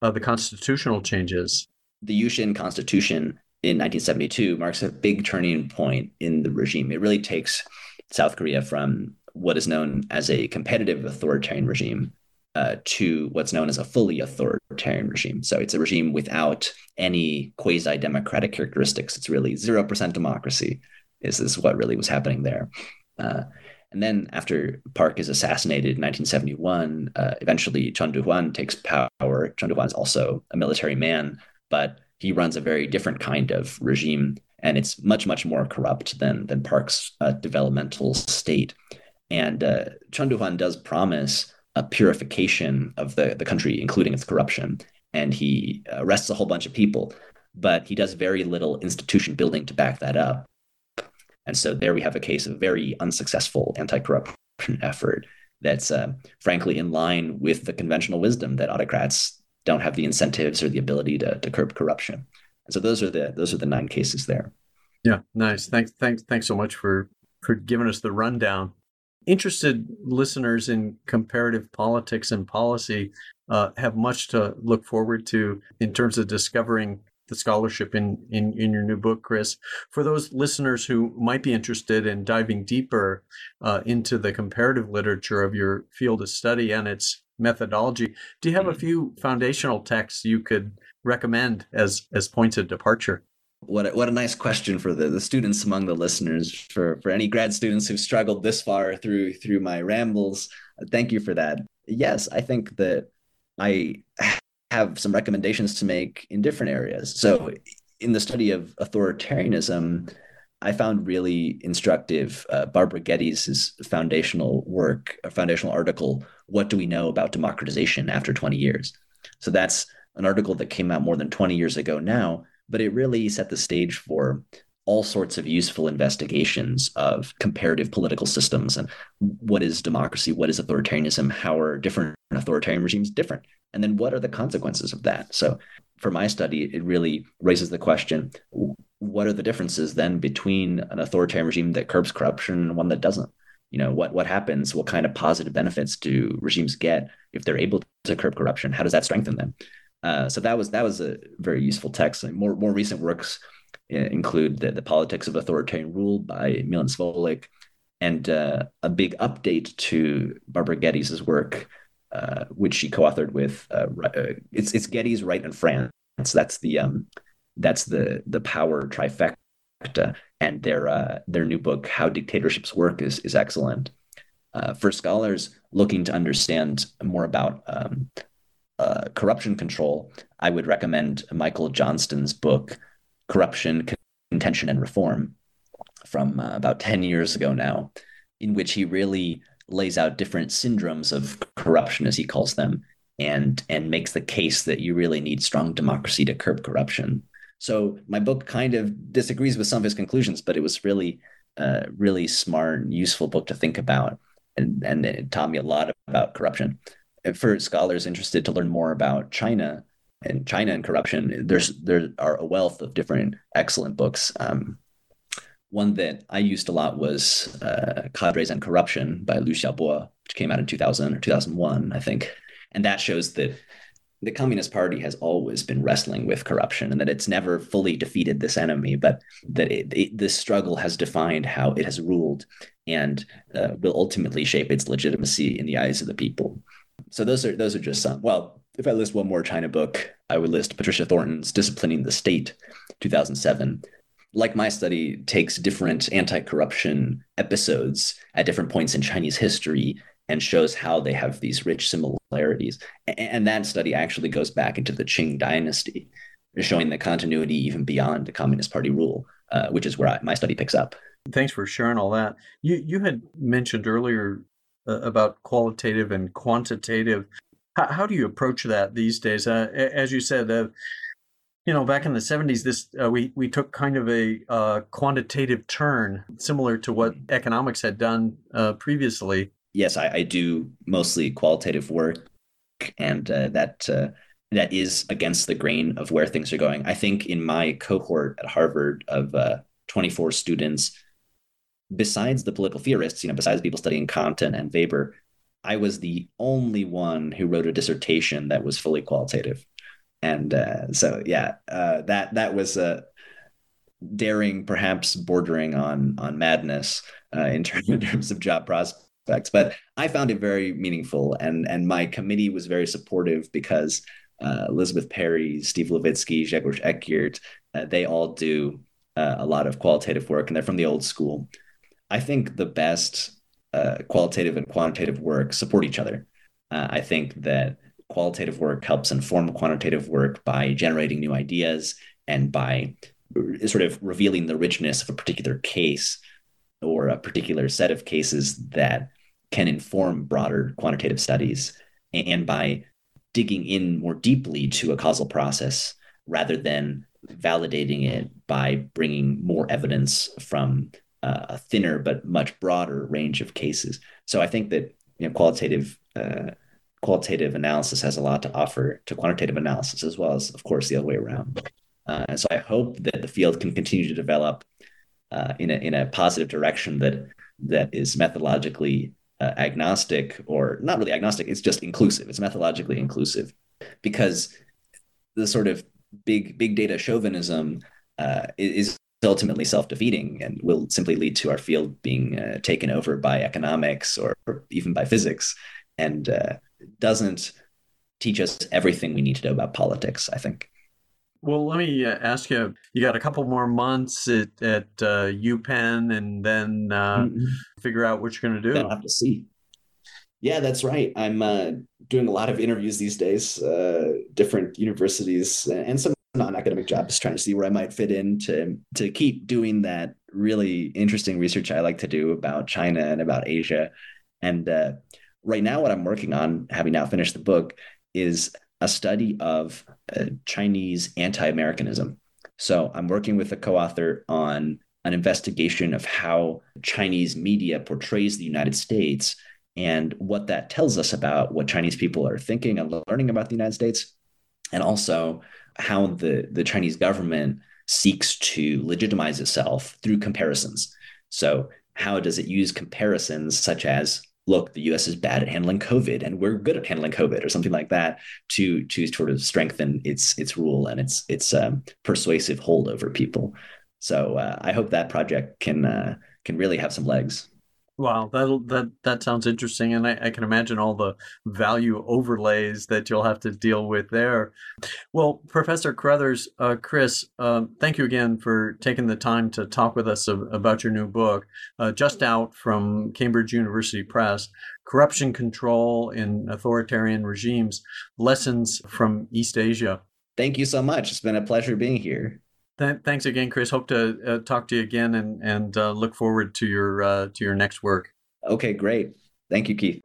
uh, the constitutional changes. The Yushin Constitution in 1972 marks a big turning point in the regime. It really takes South Korea from what is known as a competitive authoritarian regime uh, to what's known as a fully authoritarian regime. So it's a regime without any quasi democratic characteristics. It's really 0% democracy, is, is what really was happening there. Uh, and then after Park is assassinated in 1971, uh, eventually Chun Doo-hwan takes power. Chun Doo-hwan is also a military man, but he runs a very different kind of regime and it's much much more corrupt than than Park's uh, developmental state. And uh, Chun Doo-hwan does promise a purification of the the country, including its corruption, and he arrests a whole bunch of people, but he does very little institution building to back that up. And so there we have a case of very unsuccessful anti-corruption effort that's uh, frankly in line with the conventional wisdom that autocrats don't have the incentives or the ability to, to curb corruption. And so those are the those are the nine cases there. Yeah, nice. Thanks, thanks, thanks so much for for giving us the rundown. Interested listeners in comparative politics and policy uh, have much to look forward to in terms of discovering the scholarship in, in in your new book, Chris. For those listeners who might be interested in diving deeper uh, into the comparative literature of your field of study and its methodology, do you have a mm-hmm. few foundational texts you could recommend as as points of departure? What a, what a nice question for the, the students among the listeners for for any grad students who've struggled this far through through my rambles. Thank you for that. Yes, I think that I have some recommendations to make in different areas. So in the study of authoritarianism, I found really instructive uh, Barbara Geddes' foundational work, a foundational article, What Do We Know About Democratization After 20 Years? So that's an article that came out more than 20 years ago now, but it really set the stage for all sorts of useful investigations of comparative political systems and what is democracy, what is authoritarianism, how are different authoritarian regimes different, and then what are the consequences of that. So, for my study, it really raises the question what are the differences then between an authoritarian regime that curbs corruption and one that doesn't? you know what what happens? What kind of positive benefits do regimes get if they're able to curb corruption? How does that strengthen them? Uh, so that was that was a very useful text. More more recent works uh, include the, the politics of authoritarian rule by Milan Svolik and uh, a big update to barbara geddes' work uh, which she co-authored with uh, uh, it's it's geddes Wright and Frantz that's the um that's the the power trifecta and their uh, their new book, How Dictatorships Work, is is excellent. Uh, for scholars looking to understand more about um, corruption control, I would recommend Michael Johnston's book, Corruption, Contention, and Reform, from about ten years ago now, in which he really lays out different syndromes of corruption, as he calls them, and and makes the case that you really need strong democracy to curb corruption. So my book kind of disagrees with some of his conclusions, but it was really, uh, really smart and useful book to think about, and and it taught me a lot about corruption. For scholars interested to learn more about China and China and corruption, there's there are a wealth of different excellent books. Um, one that I used a lot was uh, Cadres and Corruption by Lü Xiaobo, which came out in 2000 or 2001, I think. And that shows that the Communist Party has always been wrestling with corruption and that it's never fully defeated this enemy, but that it, it, this struggle has defined how it has ruled and uh, will ultimately shape its legitimacy in the eyes of the people. So those are those are just some. Well, if I list one more China book, I would list Patricia Thornton's Disciplining the State, 2007. Like my study, takes different anti-corruption episodes at different points in Chinese history and shows how they have these rich similarities. And that study actually goes back into the Qing dynasty, showing the continuity even beyond the Communist Party rule, uh, which is where I, my study picks up. Thanks for sharing all that. You you had mentioned earlier uh, about qualitative and quantitative. How, how, do you approach that these days? Uh, as you said, uh, you know, back in the '70s, this uh, we we took kind of a uh, quantitative turn, similar to what economics had done previously. Yes, I, I do mostly qualitative work, and uh, that uh, that is against the grain of where things are going. I think in my cohort at Harvard of uh, 24 students, besides the political theorists, you know, besides people studying Kant and Weber, I was the only one who wrote a dissertation that was fully qualitative, and uh, so yeah, uh, that that was a uh, daring, perhaps bordering on on madness in terms, in terms of job prospects. But I found it very meaningful, and and my committee was very supportive because uh, Elizabeth Perry, Steve Levitsky, Grzegorz Ekiert, uh, they all do uh, a lot of qualitative work, and they're from the old school. I think the best uh, qualitative and quantitative work support each other. Uh, I think that qualitative work helps inform quantitative work by generating new ideas and by sort of revealing the richness of a particular case or a particular set of cases that can inform broader quantitative studies and by digging in more deeply to a causal process rather than validating it by bringing more evidence from uh, a thinner but much broader range of cases. So I think that you know, qualitative uh, qualitative analysis has a lot to offer to quantitative analysis as well as, of course, the other way around. Uh, and so I hope that the field can continue to develop uh, in a in a positive direction that that is methodologically uh, agnostic or not really agnostic. It's just inclusive. It's methodologically inclusive because the sort of big big data chauvinism uh, is ultimately self-defeating and will simply lead to our field being uh, taken over by economics or, or even by physics and uh, doesn't teach us everything we need to know about politics i think well, let me uh, ask you. You got a couple more months at at uh, UPenn, and then uh, mm-hmm. figure out what you're going to do. I'll have to see. Yeah, that's right. I'm uh, doing a lot of interviews these days, uh, different universities, and some non-academic jobs, trying to see where I might fit in to to keep doing that really interesting research I like to do about China and about Asia. And uh, right now, what I'm working on, having now finished the book, is a study of uh, Chinese anti Americanism. So I'm working with a co author on an investigation of how Chinese media portrays the United States and what that tells us about what Chinese people are thinking and learning about the United States, and also how the, the Chinese government seeks to legitimize itself through comparisons. So how does it use comparisons such as look, the US is bad at handling COVID and we're good at handling COVID or something like that to to sort of strengthen its its rule and its its um, persuasive hold over people. So uh, I hope that project can uh, can really have some legs. Wow, that that that sounds interesting, and I, I, can imagine all the value overlays that you'll have to deal with there. Well, Professor Carothers, uh, Chris, uh, thank you again for taking the time to talk with us about your new book, uh, just out from Cambridge University Press, "Corruption Control in Authoritarian Regimes: Lessons from East Asia." Thank you so much. It's been a pleasure being here. Th- thanks again, Chris. Hope to uh, talk to you again and and uh, look forward to your uh, to your next work. Okay, great. Thank you, Keith.